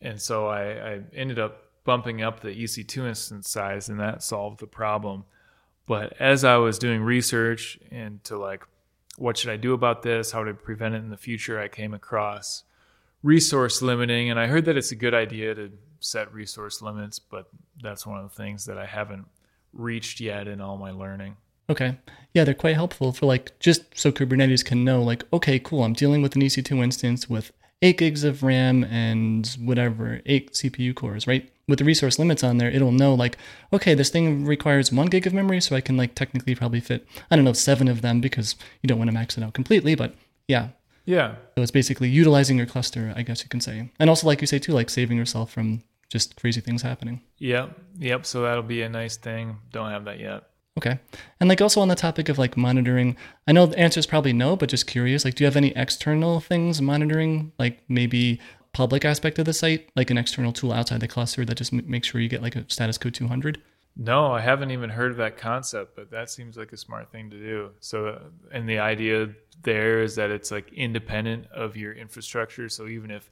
And so I, I ended up bumping up the EC2 instance size, and that solved the problem. But as I was doing research into like, what should I do about this? How to prevent it in the future? I came across resource limiting, and I heard that it's a good idea to set resource limits, but that's one of the things that I haven't reached yet in all my learning. Okay. Yeah, they're quite helpful for like just so Kubernetes can know like, okay, cool, I'm dealing with an EC2 instance with eight gigs of RAM and whatever, eight CPU cores, right? With the resource limits on there, it'll know like, okay, this thing requires one gig of memory, so I can like technically probably fit, I don't know, seven of them because you don't want to max it out completely, but yeah. Yeah. So it's basically utilizing your cluster, I guess you can say. And also like you say too, like saving yourself from just crazy things happening. Yep. Yep. So that'll be a nice thing. Don't have that yet. Okay. And like also on the topic of like monitoring, I know the answer is probably no, but just curious, like do you have any external things monitoring, like maybe public aspect of the site, like an external tool outside the cluster that just m- makes sure you get like a status code 200? No, I haven't even heard of that concept, but that seems like a smart thing to do. So, uh, and the idea there is that it's like independent of your infrastructure. So even if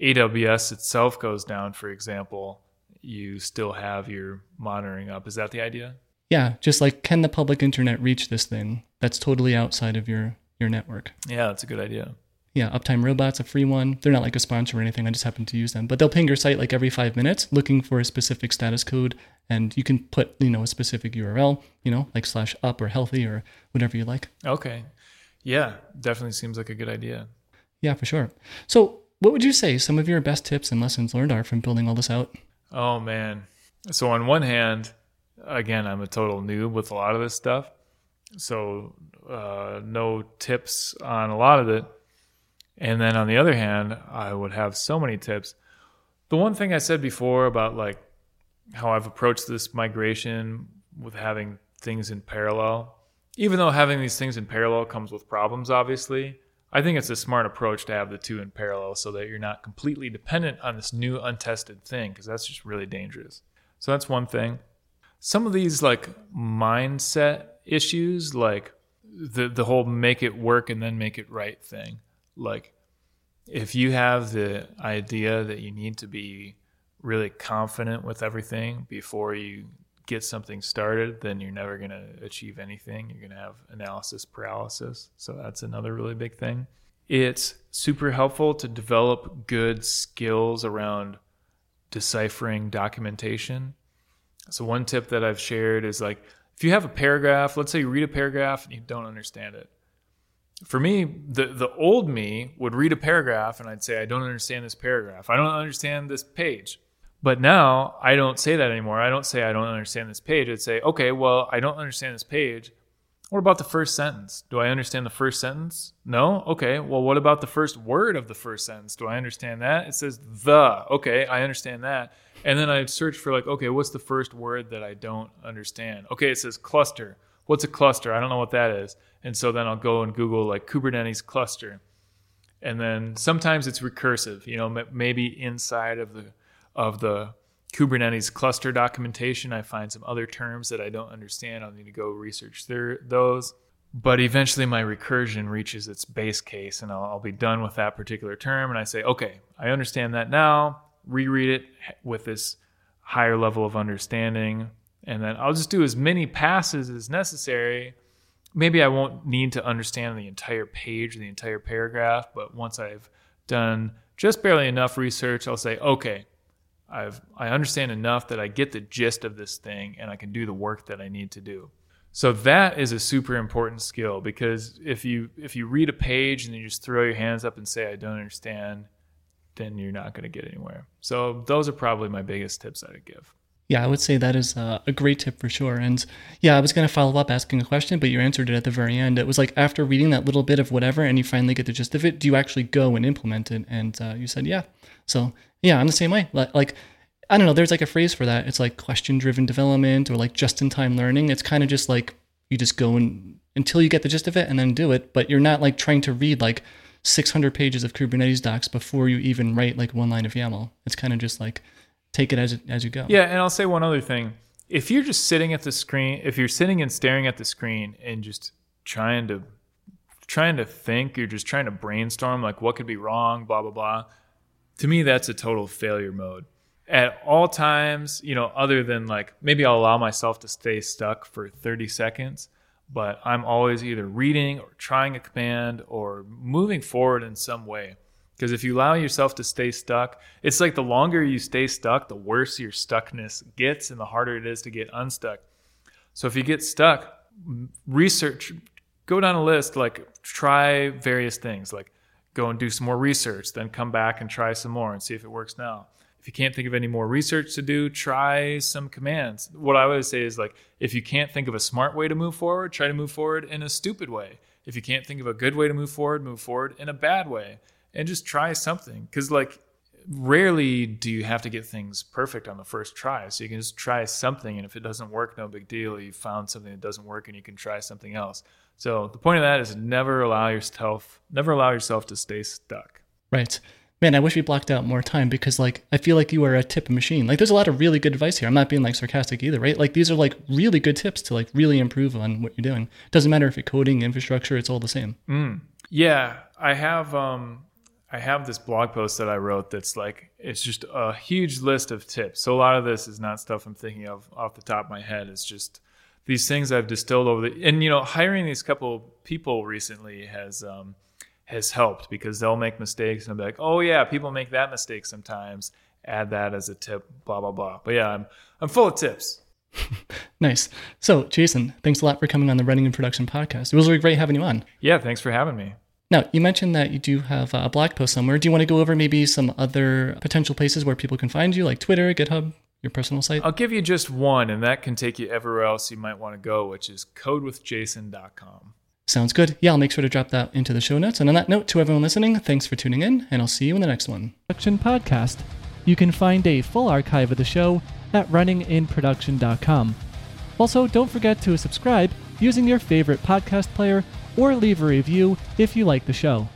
AWS itself goes down, for example, you still have your monitoring up. Is that the idea? Yeah, just like can the public internet reach this thing that's totally outside of your your network? Yeah, that's a good idea. Yeah, Uptime Robot's a free one. They're not like a sponsor or anything. I just happen to use them. But they'll ping your site like every five minutes looking for a specific status code. And you can put, you know, a specific URL, you know, like slash up or healthy or whatever you like. Okay. Yeah, definitely seems like a good idea. Yeah, for sure. So what would you say some of your best tips and lessons learned are from building all this out? Oh, man. So, on one hand, again, I'm a total noob with a lot of this stuff. So, uh, no tips on a lot of it. And then on the other hand, I would have so many tips. The one thing I said before about like how I've approached this migration with having things in parallel, even though having these things in parallel comes with problems, obviously, I think it's a smart approach to have the two in parallel so that you're not completely dependent on this new untested thing, because that's just really dangerous. So that's one thing. Some of these like mindset issues, like the the whole make it work and then make it right thing. Like if you have the idea that you need to be really confident with everything before you get something started then you're never going to achieve anything. You're going to have analysis paralysis. So that's another really big thing. It's super helpful to develop good skills around deciphering documentation so one tip that i've shared is like if you have a paragraph let's say you read a paragraph and you don't understand it for me, the the old me would read a paragraph and I'd say, I don't understand this paragraph. I don't understand this page. But now I don't say that anymore. I don't say I don't understand this page. I'd say, okay, well, I don't understand this page. What about the first sentence? Do I understand the first sentence? No? Okay. Well, what about the first word of the first sentence? Do I understand that? It says the. Okay, I understand that. And then I search for like, okay, what's the first word that I don't understand? Okay, it says cluster. What's a cluster? I don't know what that is. And so then I'll go and Google like Kubernetes cluster. And then sometimes it's recursive, you know, maybe inside of the of the Kubernetes cluster documentation, I find some other terms that I don't understand. I'll need to go research those. But eventually, my recursion reaches its base case, and I'll, I'll, be done with that particular term. And I say, okay, I understand that now. Reread it with this higher level of understanding. And then I'll just do as many passes as necessary maybe I won't need to understand the entire page, or the entire paragraph, but once I've done just barely enough research, I'll say, okay, I've I understand enough that I get the gist of this thing and I can do the work that I need to do. So that is a super important skill because if you if you read a page and you just throw your hands up and say I don't understand, then you're not going to get anywhere. So those are probably my biggest tips I'd give. Yeah, I would say that is uh, a great tip for sure. And yeah, I was going to follow up asking a question, but you answered it at the very end. It was like after reading that little bit of whatever and you finally get the gist of it, do you actually go and implement it? And uh, you said, yeah. So yeah, I'm the same way. Like, I don't know, there's like a phrase for that. It's like question driven development or like just in time learning. It's kind of just like you just go and until you get the gist of it and then do it, but you're not like trying to read like 600 pages of Kubernetes docs before you even write like one line of YAML. It's kind of just like, take it as as you go. Yeah, and I'll say one other thing. If you're just sitting at the screen, if you're sitting and staring at the screen and just trying to trying to think, you're just trying to brainstorm like what could be wrong, blah blah blah. To me that's a total failure mode. At all times, you know, other than like maybe I'll allow myself to stay stuck for 30 seconds, but I'm always either reading or trying a command or moving forward in some way. Because if you allow yourself to stay stuck, it's like the longer you stay stuck, the worse your stuckness gets and the harder it is to get unstuck. So if you get stuck, research, go down a list, like try various things, like go and do some more research, then come back and try some more and see if it works now. If you can't think of any more research to do, try some commands. What I always say is like, if you can't think of a smart way to move forward, try to move forward in a stupid way. If you can't think of a good way to move forward, move forward in a bad way and just try something. Cause like rarely do you have to get things perfect on the first try. So you can just try something, and if it doesn't work, no big deal. You found something that doesn't work, and you can try something else. So the point of that is never allow yourself, never allow yourself to stay stuck. Right. Man, I wish we blocked out more time because like I feel like you are a tip machine. Like there's a lot of really good advice here. I'm not being like sarcastic either, right? Like these are like really good tips to like really improve on what you're doing. Doesn't matter if you're coding, infrastructure, it's all the same. Mm. Yeah, I have um I have this blog post that I wrote that's like it's just a huge list of tips. So a lot of this is not stuff I'm thinking of off the top of my head. It's just these things I've distilled over the and you know hiring these couple people recently has um, has helped because they'll make mistakes and I'll be like, oh yeah, people make that mistake sometimes. Add that as a tip, blah blah blah. But yeah, I'm I'm full of tips. nice. So Jason, thanks a lot for coming on the Running in Production podcast. It was really great having you on. Yeah, thanks for having me. Now, you mentioned that you do have a blog post somewhere. Do you want to go over maybe some other potential places where people can find you, like Twitter, GitHub, your personal site? I'll give you just one, and that can take you everywhere else you might want to go, which is codewithjason.com. Sounds good. Yeah, I'll make sure to drop that into the show notes. And on that note, to everyone listening, thanks for tuning in, and I'll see you in the next one. Production Podcast. You can find a full archive of the show at runninginproduction.com. Also, don't forget to subscribe using your favorite podcast player or leave a review if you like the show.